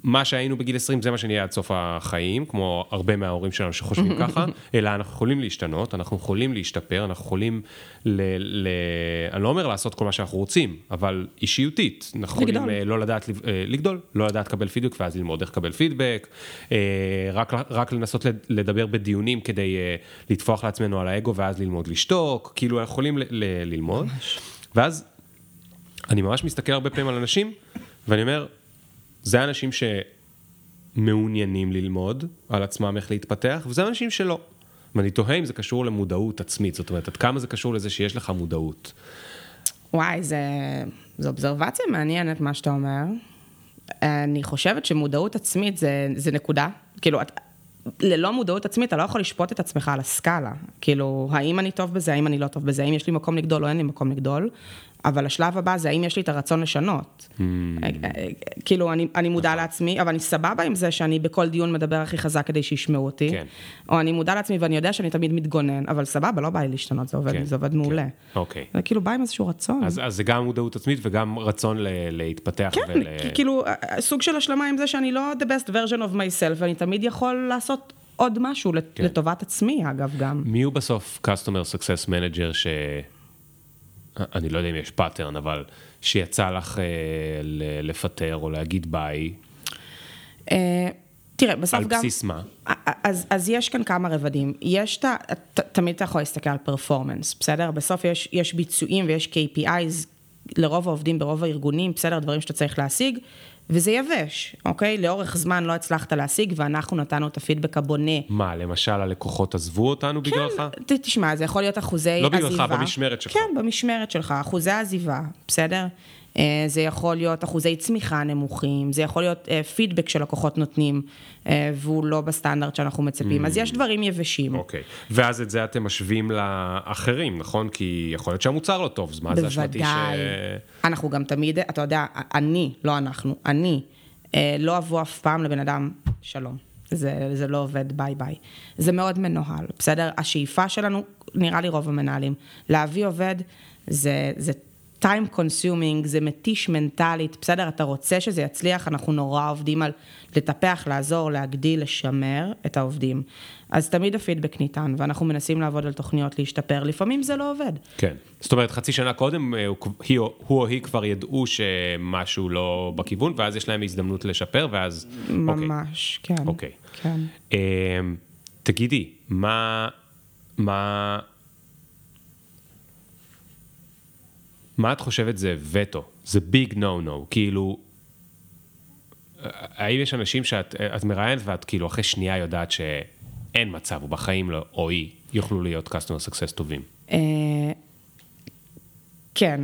A: מה שהיינו בגיל 20 זה מה שנהיה עד סוף החיים, כמו הרבה מההורים שלנו שחושבים ככה, אלא אנחנו יכולים להשתנות, אנחנו יכולים להשתפר, אנחנו יכולים, ל, ל, אני לא אומר לעשות כל מה שאנחנו רוצים, אבל אישיותית, אנחנו יכולים
B: לגדול.
A: אה, לא לדעת אה, לגדול, לא לדעת לקבל פידבק ואז ללמוד איך לקבל פידבק, אה, רק, רק לנסות לד- לדבר בדיונים כדי לטפוח לעצמנו על האגו ואז ללמוד לשתוק, כאילו אנחנו יכולים ל, ל, ללמוד, ואז אני ממש מסתכל הרבה פעמים על אנשים, ואני אומר, זה אנשים שמעוניינים ללמוד על עצמם איך להתפתח, וזה אנשים שלא. ואני תוהה אם זה קשור למודעות עצמית, זאת אומרת, עד כמה זה קשור לזה שיש לך מודעות.
B: וואי, זה, זו אובזרבציה מעניינת מה שאתה אומר. אני חושבת שמודעות עצמית זה, זה נקודה. כאילו, את, ללא מודעות עצמית אתה לא יכול לשפוט את עצמך על הסקאלה. כאילו, האם אני טוב בזה, האם אני לא טוב בזה, האם יש לי מקום לגדול או אין לי מקום לגדול. אבל השלב הבא זה האם יש לי את הרצון לשנות.
A: Hmm.
B: כאילו, אני, אני מודע לעצמי, אבל אני סבבה עם זה שאני בכל דיון מדבר הכי חזק כדי שישמעו אותי.
A: כן.
B: או אני מודע לעצמי ואני יודע שאני תמיד מתגונן, אבל סבבה, לא בא לי להשתנות, זה עובד,
A: כן,
B: זה עובד
A: כן.
B: מעולה.
A: אוקיי.
B: זה כאילו בא עם איזשהו רצון.
A: אז, אז זה גם מודעות עצמית וגם רצון ל, להתפתח.
B: כן,
A: ול...
B: כאילו, אה, סוג של השלמה עם זה שאני לא the best version of myself, ואני תמיד יכול לעשות עוד משהו
A: כן.
B: לטובת עצמי, אגב, גם.
A: מי הוא בסוף customer success manager ש... אני לא יודע אם יש pattern, אבל שיצא לך אה, לפטר או להגיד ביי,
B: אה, תראה, בסוף
A: על
B: גם...
A: בסיס מה?
B: אז, אז יש כאן כמה רבדים. יש את ה... תמיד אתה יכול להסתכל על performance, בסדר? בסוף יש, יש ביצועים ויש KPIs לרוב העובדים ברוב הארגונים, בסדר? דברים שאתה צריך להשיג, וזה יבש, אוקיי? לאורך זמן לא הצלחת להשיג, ואנחנו נתנו את הפידבק הבונה.
A: מה, למשל הלקוחות עזבו אותנו בגללך?
B: ת- תשמע, זה יכול להיות אחוזי
A: לא
B: עזיבה.
A: בגללך, במשמרת שלך.
B: כן, במשמרת שלך, אחוזי עזיבה, בסדר? אה, זה יכול להיות אחוזי צמיחה נמוכים, זה יכול להיות אה, פידבק שלקוחות נותנים, אה, והוא לא בסטנדרט שאנחנו מצפים, אז יש דברים יבשים.
A: אוקיי. ואז את זה אתם משווים לאחרים, נכון? כי יכול להיות שהמוצר לא טוב, אז מה זה אשמתי ש...
B: בוודאי. אנחנו גם תמיד, אתה יודע, אני, לא אנחנו, אני, אה, לא אבוא אף פעם לבן אדם, שלום. זה, זה לא עובד ביי ביי. זה מאוד מנוהל, בסדר? השאיפה שלנו, נראה לי רוב המנהלים, להביא עובד זה, זה time consuming, זה מתיש מנטלית, בסדר? אתה רוצה שזה יצליח, אנחנו נורא עובדים על לטפח, לעזור, להגדיל, לשמר את העובדים. אז תמיד הפידבק ניתן, ואנחנו מנסים לעבוד על תוכניות להשתפר, לפעמים זה לא עובד.
A: כן. זאת אומרת, חצי שנה קודם, אה, הוא, היא, הוא או היא כבר ידעו שמשהו לא בכיוון, ואז יש להם הזדמנות לשפר, ואז... אוקיי.
B: ממש, כן.
A: אוקיי.
B: כן.
A: אמ, תגידי, מה... מה... מה את חושבת זה וטו? זה ביג נו נו, כאילו... האם יש אנשים שאת את מראיינת ואת כאילו אחרי שנייה יודעת שאין מצב, הוא בחיים לא, או היא, יוכלו להיות customer success טובים?
B: אה, כן,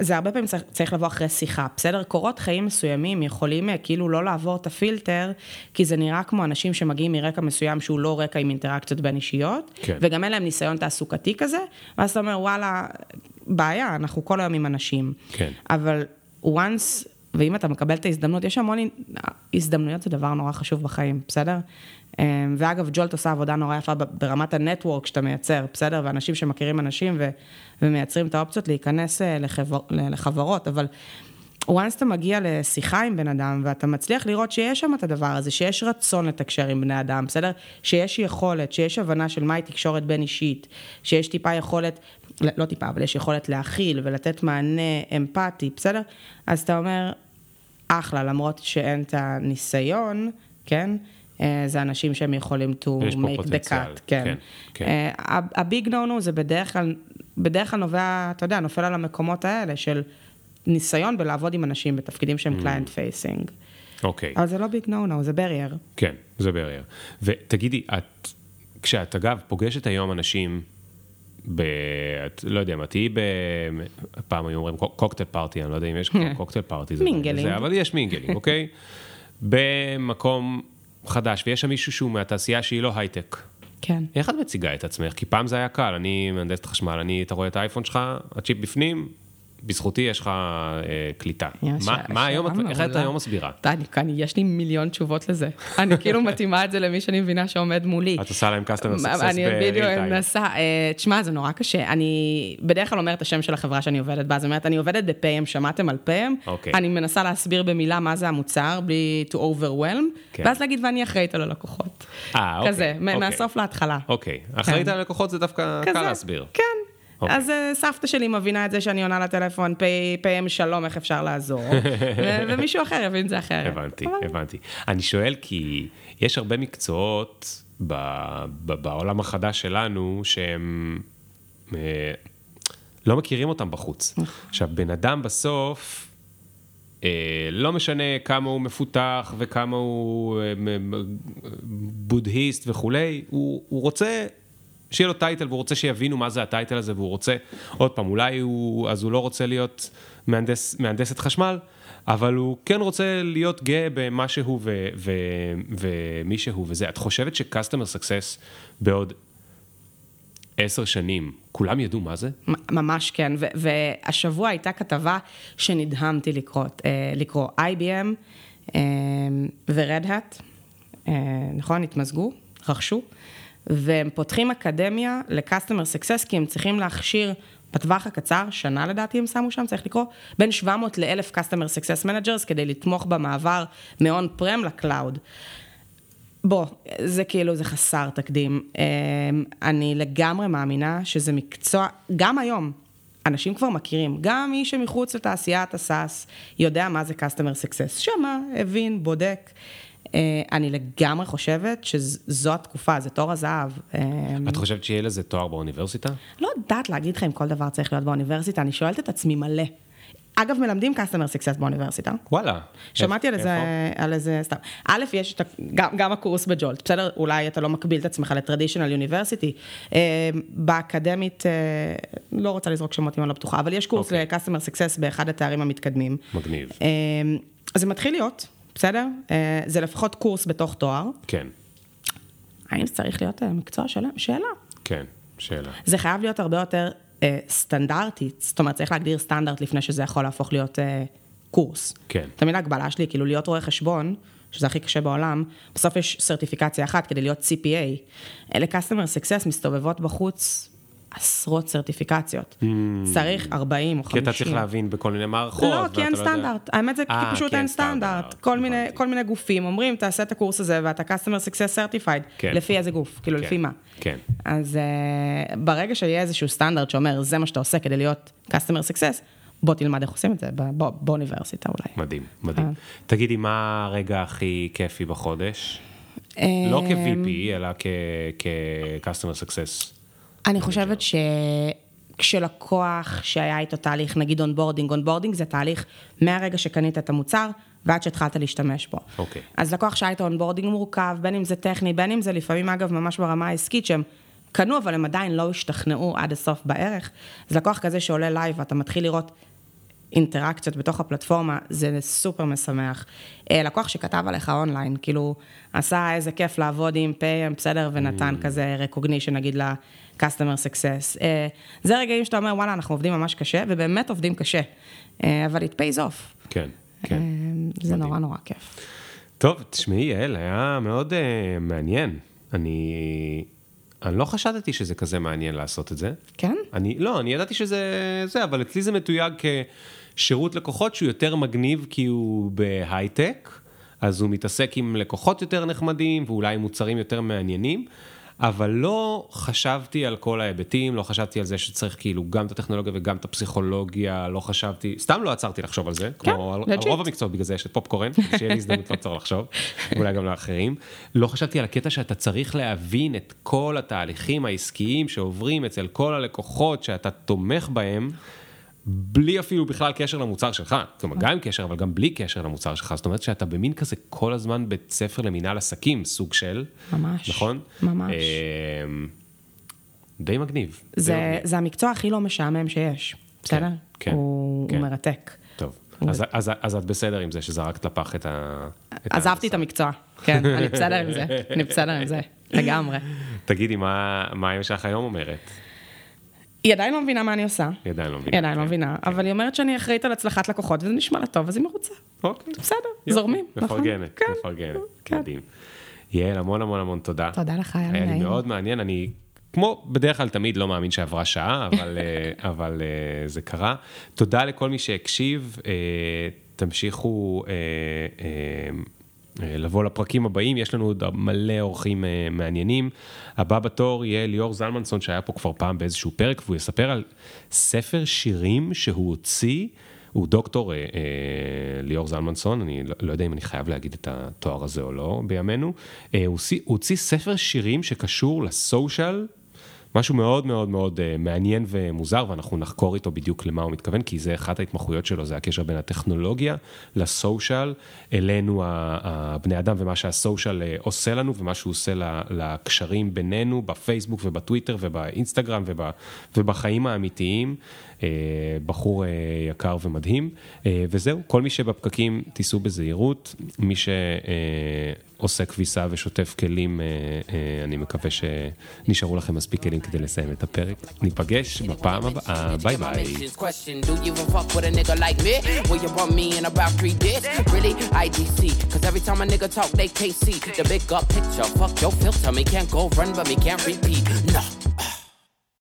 B: זה הרבה פעמים צריך, צריך לבוא אחרי שיחה, בסדר? קורות חיים מסוימים יכולים אה, כאילו לא לעבור את הפילטר, כי זה נראה כמו אנשים שמגיעים מרקע מסוים שהוא לא רקע עם אינטראקציות בין אישיות,
A: כן.
B: וגם אין להם ניסיון תעסוקתי כזה, ואז אתה אומר, וואלה, בעיה, אנחנו כל היום עם אנשים.
A: כן.
B: אבל once, ואם אתה מקבל את ההזדמנות, יש המון, הזדמנויות זה דבר נורא חשוב בחיים, בסדר? אמ, ואגב, ג'ולט עושה עבודה נורא יפה ברמת הנטוורק שאתה מייצר, בסדר? ואנשים שמכירים אנשים ו- ומייצרים את האופציות להיכנס אה, לחבר- לחברות, אבל once אתה מגיע לשיחה עם בן אדם, ואתה מצליח לראות שיש שם את הדבר הזה, שיש רצון לתקשר עם בני אדם, בסדר? שיש יכולת, שיש הבנה של מהי תקשורת בין אישית, שיש טיפה יכולת, לא טיפה, אבל יש יכולת להכיל ולתת מענה אמפתי, בסדר? אז אתה אומר, אחלה, למרות שאין את הניסיון, כן? אה, זה אנשים שהם יכולים to make the cut, כן.
A: כן, כן.
B: הביג נו נו זה בדרך כלל, בדרך כלל נובע, אתה יודע, נופל על המקומות האלה של ניסיון בלעבוד עם אנשים בתפקידים שהם
A: Mm.
B: client facing.
A: אוקיי.
B: אבל זה לא big no no, זה ברייר.
A: כן, זה ברייר. ותגידי, את, כשאת אגב פוגשת היום אנשים, ב... לא יודע מה, תהיי ב... פעם היו אומרים cock- cocktail party, אני לא יודע אם יש כבר cocktail party,
B: mingling.
A: זה, אבל יש mingling, אוקיי? במקום חדש, ויש שם מישהו שהוא מהתעשייה שהיא לא הייטק.
B: כן.
A: איך את מציגה את עצמך? כי פעם זה היה קל, אני מהנדסת חשמל, אני, אתה רואה את האייפון שלך, הצ'יפ בפנים, בזכותי יש לך אה, קליטה. מה, היום, איך את. היום מסבירה?
B: אני, יש לי מיליון תשובות לזה. אני כאילו מתאימה את זה למי שאני מבינה שעומד מולי.
A: את עושה להם customer success
B: אני בדיוק. מנסה, אה, תשמע, זה נורא קשה. אני בדרך כלל אומרת את השם של החברה שאני עובדת בה, זאת אומרת, אני עובדת ב-PM, שמעתם על PM?
A: אוקיי.
B: אני מנסה להסביר במילה מה זה המוצר, בלי to overwhelm,
A: כן.
B: ואז להגיד, ואני אחראית על הלקוחות.
A: אה, אוקיי.
B: כזה, מ-
A: אוקיי.
B: מהסוף להתחלה.
A: אוקיי. אחראית
B: כן.
A: על הלקוחות זה דווקא קל להסביר.
B: כן.
A: אוקיי.
B: אז אה, סבתא שלי מבינה את זה שאני עונה לטלפון, "פ- PM שלום, איך אפשר לעזור? ומישהו אחר יבין את זה אחרת.
A: הבנתי,
B: אבל-
A: הבנתי. אני שואל כי יש הרבה מקצועות ב- ב- בעולם החדש שלנו שהם אה, לא מכירים אותם בחוץ. עכשיו, בן אדם בסוף, אה, לא משנה כמה הוא מפותח וכמה הוא אה, מ- בודהיסט וכולי, הוא, הוא רוצה שיהיה לו טייטל והוא רוצה שיבינו מה זה הטייטל הזה והוא רוצה, עוד פעם, אולי הוא, אז הוא לא רוצה להיות מהנדס, מהנדסת חשמל, אבל הוא כן רוצה להיות גאה במה שהוא ומי שהוא וזה. את חושבת ש-customer success בעוד עשר שנים, כולם ידעו מה זה?
B: ממש כן, והשבוע הייתה כתבה שנדהמתי לקרות, אה, לקרוא, IBM ו-Red Hat, נכון? התמזגו, רכשו, והם פותחים אקדמיה ל-Customer Success, כי הם צריכים להכשיר בטווח הקצר, שנה לדעתי הם שמו שם, צריך לקרוא, בין 700 ל-1000 Customer Success Managers, כדי לתמוך במעבר מ-on-prem לקלאוד. בוא, זה כאילו, זה חסר תקדים. אמ, אני לגמרי מאמינה שזה מקצוע, גם היום, אנשים כבר מכירים, גם מי שמחוץ לתעשיית הסאס יודע מה זה customer success. שמע, הבין, בודק. אה, אני לגמרי חושבת שזו התקופה, זה תור הזהב. אמ,
A: את חושבת שיהיה לזה תואר באוניברסיטה?
B: לא יודעת להגיד לך אם כל דבר צריך להיות באוניברסיטה, אני שואלת את עצמי מלא. אגב, מלמדים customer success באוניברסיטה.
A: וואלה.
B: שמעתי על איזה? על איזה, סתם. א', יש את גם, גם הקורס בג'ולט, בסדר? אולי אתה לא מקביל את עצמך לטרדישיונל יוניברסיטי. באקדמית, אה, לא רוצה לזרוק שמות אם אני לא בטוחה, אבל יש קורס
A: אוקיי.
B: ל-customer success באחד התארים המתקדמים.
A: מגניב.
B: אה, אז זה מתחיל להיות, בסדר? אה, זה לפחות קורס בתוך תואר.
A: כן,
B: האם זה צריך להיות אה, מקצוע שלם? שאלה.
A: כן, שאלה.
B: זה חייב להיות הרבה יותר אה, סטנדרטית, זאת אומרת, צריך להגדיר סטנדרט לפני שזה יכול להפוך להיות אה, קורס.
A: כן.
B: תמיד ההגבלה שלי, כאילו להיות רואה חשבון, שזה הכי קשה בעולם, בסוף יש סרטיפיקציה אחת כדי להיות CPA. אלה customer success מסתובבות בחוץ עשרות סרטיפיקציות. צריך 40 או 50.
A: Hmm. כי אתה צריך להבין בכל מיני מערכות.
B: לא, כי אין
A: ואתה לא יודע-
B: סטנדרט. האמת זה כי
A: אה,
B: פשוט
A: כי אין
B: אין סטנדרט. כל מיני-. כל מיני גופים אומרים, תעשה את הקורס הזה ואתה customer success certified.
A: כן.
B: לפי איזה גוף? כאילו,
A: כן,
B: לפי מה?
A: כן.
B: אז uh, ברגע שיהיה איזשהו סטנדרט שאומר, זה מה שאתה עושה כדי להיות customer success, בוא תלמד איך עושים את זה, בוא, באוניברסיטה אולי.
A: מדהים, מדהים.
B: אה.
A: תגידי, מה הרגע הכי כיפי בחודש?
B: אה,
A: לא כ-VP, אלא כ-Customer Success.
B: אני חושבת שכשלקוח שהיה איתו תהליך, נגיד onboarding, onboarding זה תהליך מהרגע שקנית את המוצר ועד שהתחלת להשתמש בו.
A: אוקיי.
B: אז לקוח שהיה איתו onboarding מורכב, בין אם זה טכני, בין אם זה לפעמים, אגב, ממש ברמה העסקית, שהם קנו, אבל הם עדיין לא השתכנעו עד הסוף בערך. אז לקוח כזה שעולה live ואתה מתחיל לראות אינטראקציות בתוך הפלטפורמה, זה סופר משמח. אה, לקוח שכתב עליך אונליין, כאילו, עשה איזה כיף לעבוד עם PM, בסדר, ונתן mm. כזה recognition, נגיד, ל-customer success. אה, זה רגעים שאתה אומר, וואלה, אנחנו עובדים ממש קשה, ובאמת עובדים קשה, אה, אבל it pays off.
A: כן, כן.
B: זה מדהים. נורא נורא כיף.
A: טוב, תשמעי, יעל, היה מאוד uh, מעניין. אני... אני לא חשדתי שזה כזה מעניין לעשות את זה.
B: כן?
A: אני, לא, אני ידעתי שזה זה, אבל אצלי זה מתויג כשירות לקוחות שהוא יותר מגניב כי הוא בהייטק, אז הוא מתעסק עם לקוחות יותר נחמדים ואולי מוצרים יותר מעניינים. אבל לא חשבתי על כל ההיבטים, לא חשבתי על זה שצריך כאילו גם את הטכנולוגיה וגם את הפסיכולוגיה, לא חשבתי, סתם לא עצרתי לחשוב על זה,
B: כן,
A: כמו על, על רוב המקצועות, בגלל זה יש את פופקורן, שיהיה לי הזדמנות לעצור לחשוב, אולי גם לאחרים. לא חשבתי על הקטע שאתה צריך להבין את כל התהליכים העסקיים שעוברים אצל כל הלקוחות שאתה תומך בהם. בלי אפילו בכלל קשר למוצר שלך, זאת אומרת, גם עם קשר, אבל גם בלי קשר למוצר שלך, זאת אומרת שאתה במין כזה כל הזמן בית ספר למינהל עסקים, סוג של,
B: ממש,
A: נכון?
B: ממש.
A: אמ, די מגניב.
B: זה,
A: די מגניב.
B: זה המקצוע הכי לא משעמם שיש, בסדר?
A: כן,
B: הוא,
A: כן.
B: הוא מרתק.
A: טוב, אז, אז, אז את בסדר עם זה שזרקת לפח את ה... את
B: עזבתי את. המקצוע, כן, אני בסדר עם זה, אני בסדר עם זה, לגמרי.
A: תגידי, מה, מה אמא שלך היום אומרת?
B: היא עדיין לא מבינה מה אני עושה.
A: היא עדיין לא מבינה.
B: היא עדיין לא
A: כן.
B: מבינה, אבל היא אומרת שאני אחראית על הצלחת לקוחות, וזה נשמע לה טוב, אז היא מרוצה.
A: אוקיי.
B: בסדר. זורמים, נכון?
A: מפרגנת,
B: כן,
A: מפרגנת.
B: כן.
A: מדהים. יעל, המון המון המון תודה.
B: תודה לך, היה לי
A: היה לי
B: נעים.
A: מאוד מעניין, אני, כמו בדרך כלל תמיד לא מאמין שעברה שעה, אבל, אה, אבל אה, זה קרה. תודה לכל מי שהקשיב, אה, תמשיכו לבוא לפרקים הבאים, יש לנו עוד מלא אורחים אה, מעניינים. הבא בתור יהיה ליאור זלמנסון, שהיה פה כבר פעם באיזשהו פרק, והוא יספר על ספר שירים שהוא הוציא. הוא דוקטור אה, אה, ליאור זלמנסון, אני לא, לא יודע אם אני חייב להגיד את התואר הזה או לא בימינו. אה, הוא הוציא ספר שירים שקשור לסושיאל, משהו מאוד מאוד מאוד אה, מעניין ומוזר, ואנחנו נחקור איתו בדיוק למה הוא מתכוון, כי זה אחת ההתמחויות שלו, זה הקשר בין הטכנולוגיה לסושיאל, אלינו הבני אדם ומה שהסושיאל אה, עושה לנו ומה שהוא עושה לקשרים בינינו, בפייסבוק ובטוויטר ובאינסטגרם וב- ובחיים האמיתיים. אה, בחור יקר ומדהים, וזהו, כל מי שבפקקים תיסעו בזהירות, מי שעושה כביסה ושוטף כלים, אה, אה, אני מקווה שנשארו לכם מספיק כלים כדי לסיים את הפרק. ניפגש בפעם הבאה, ביי ביי.
C: Talk, they can't see the big up picture. Fuck your filter, me can't go run, but me can't repeat. Nah.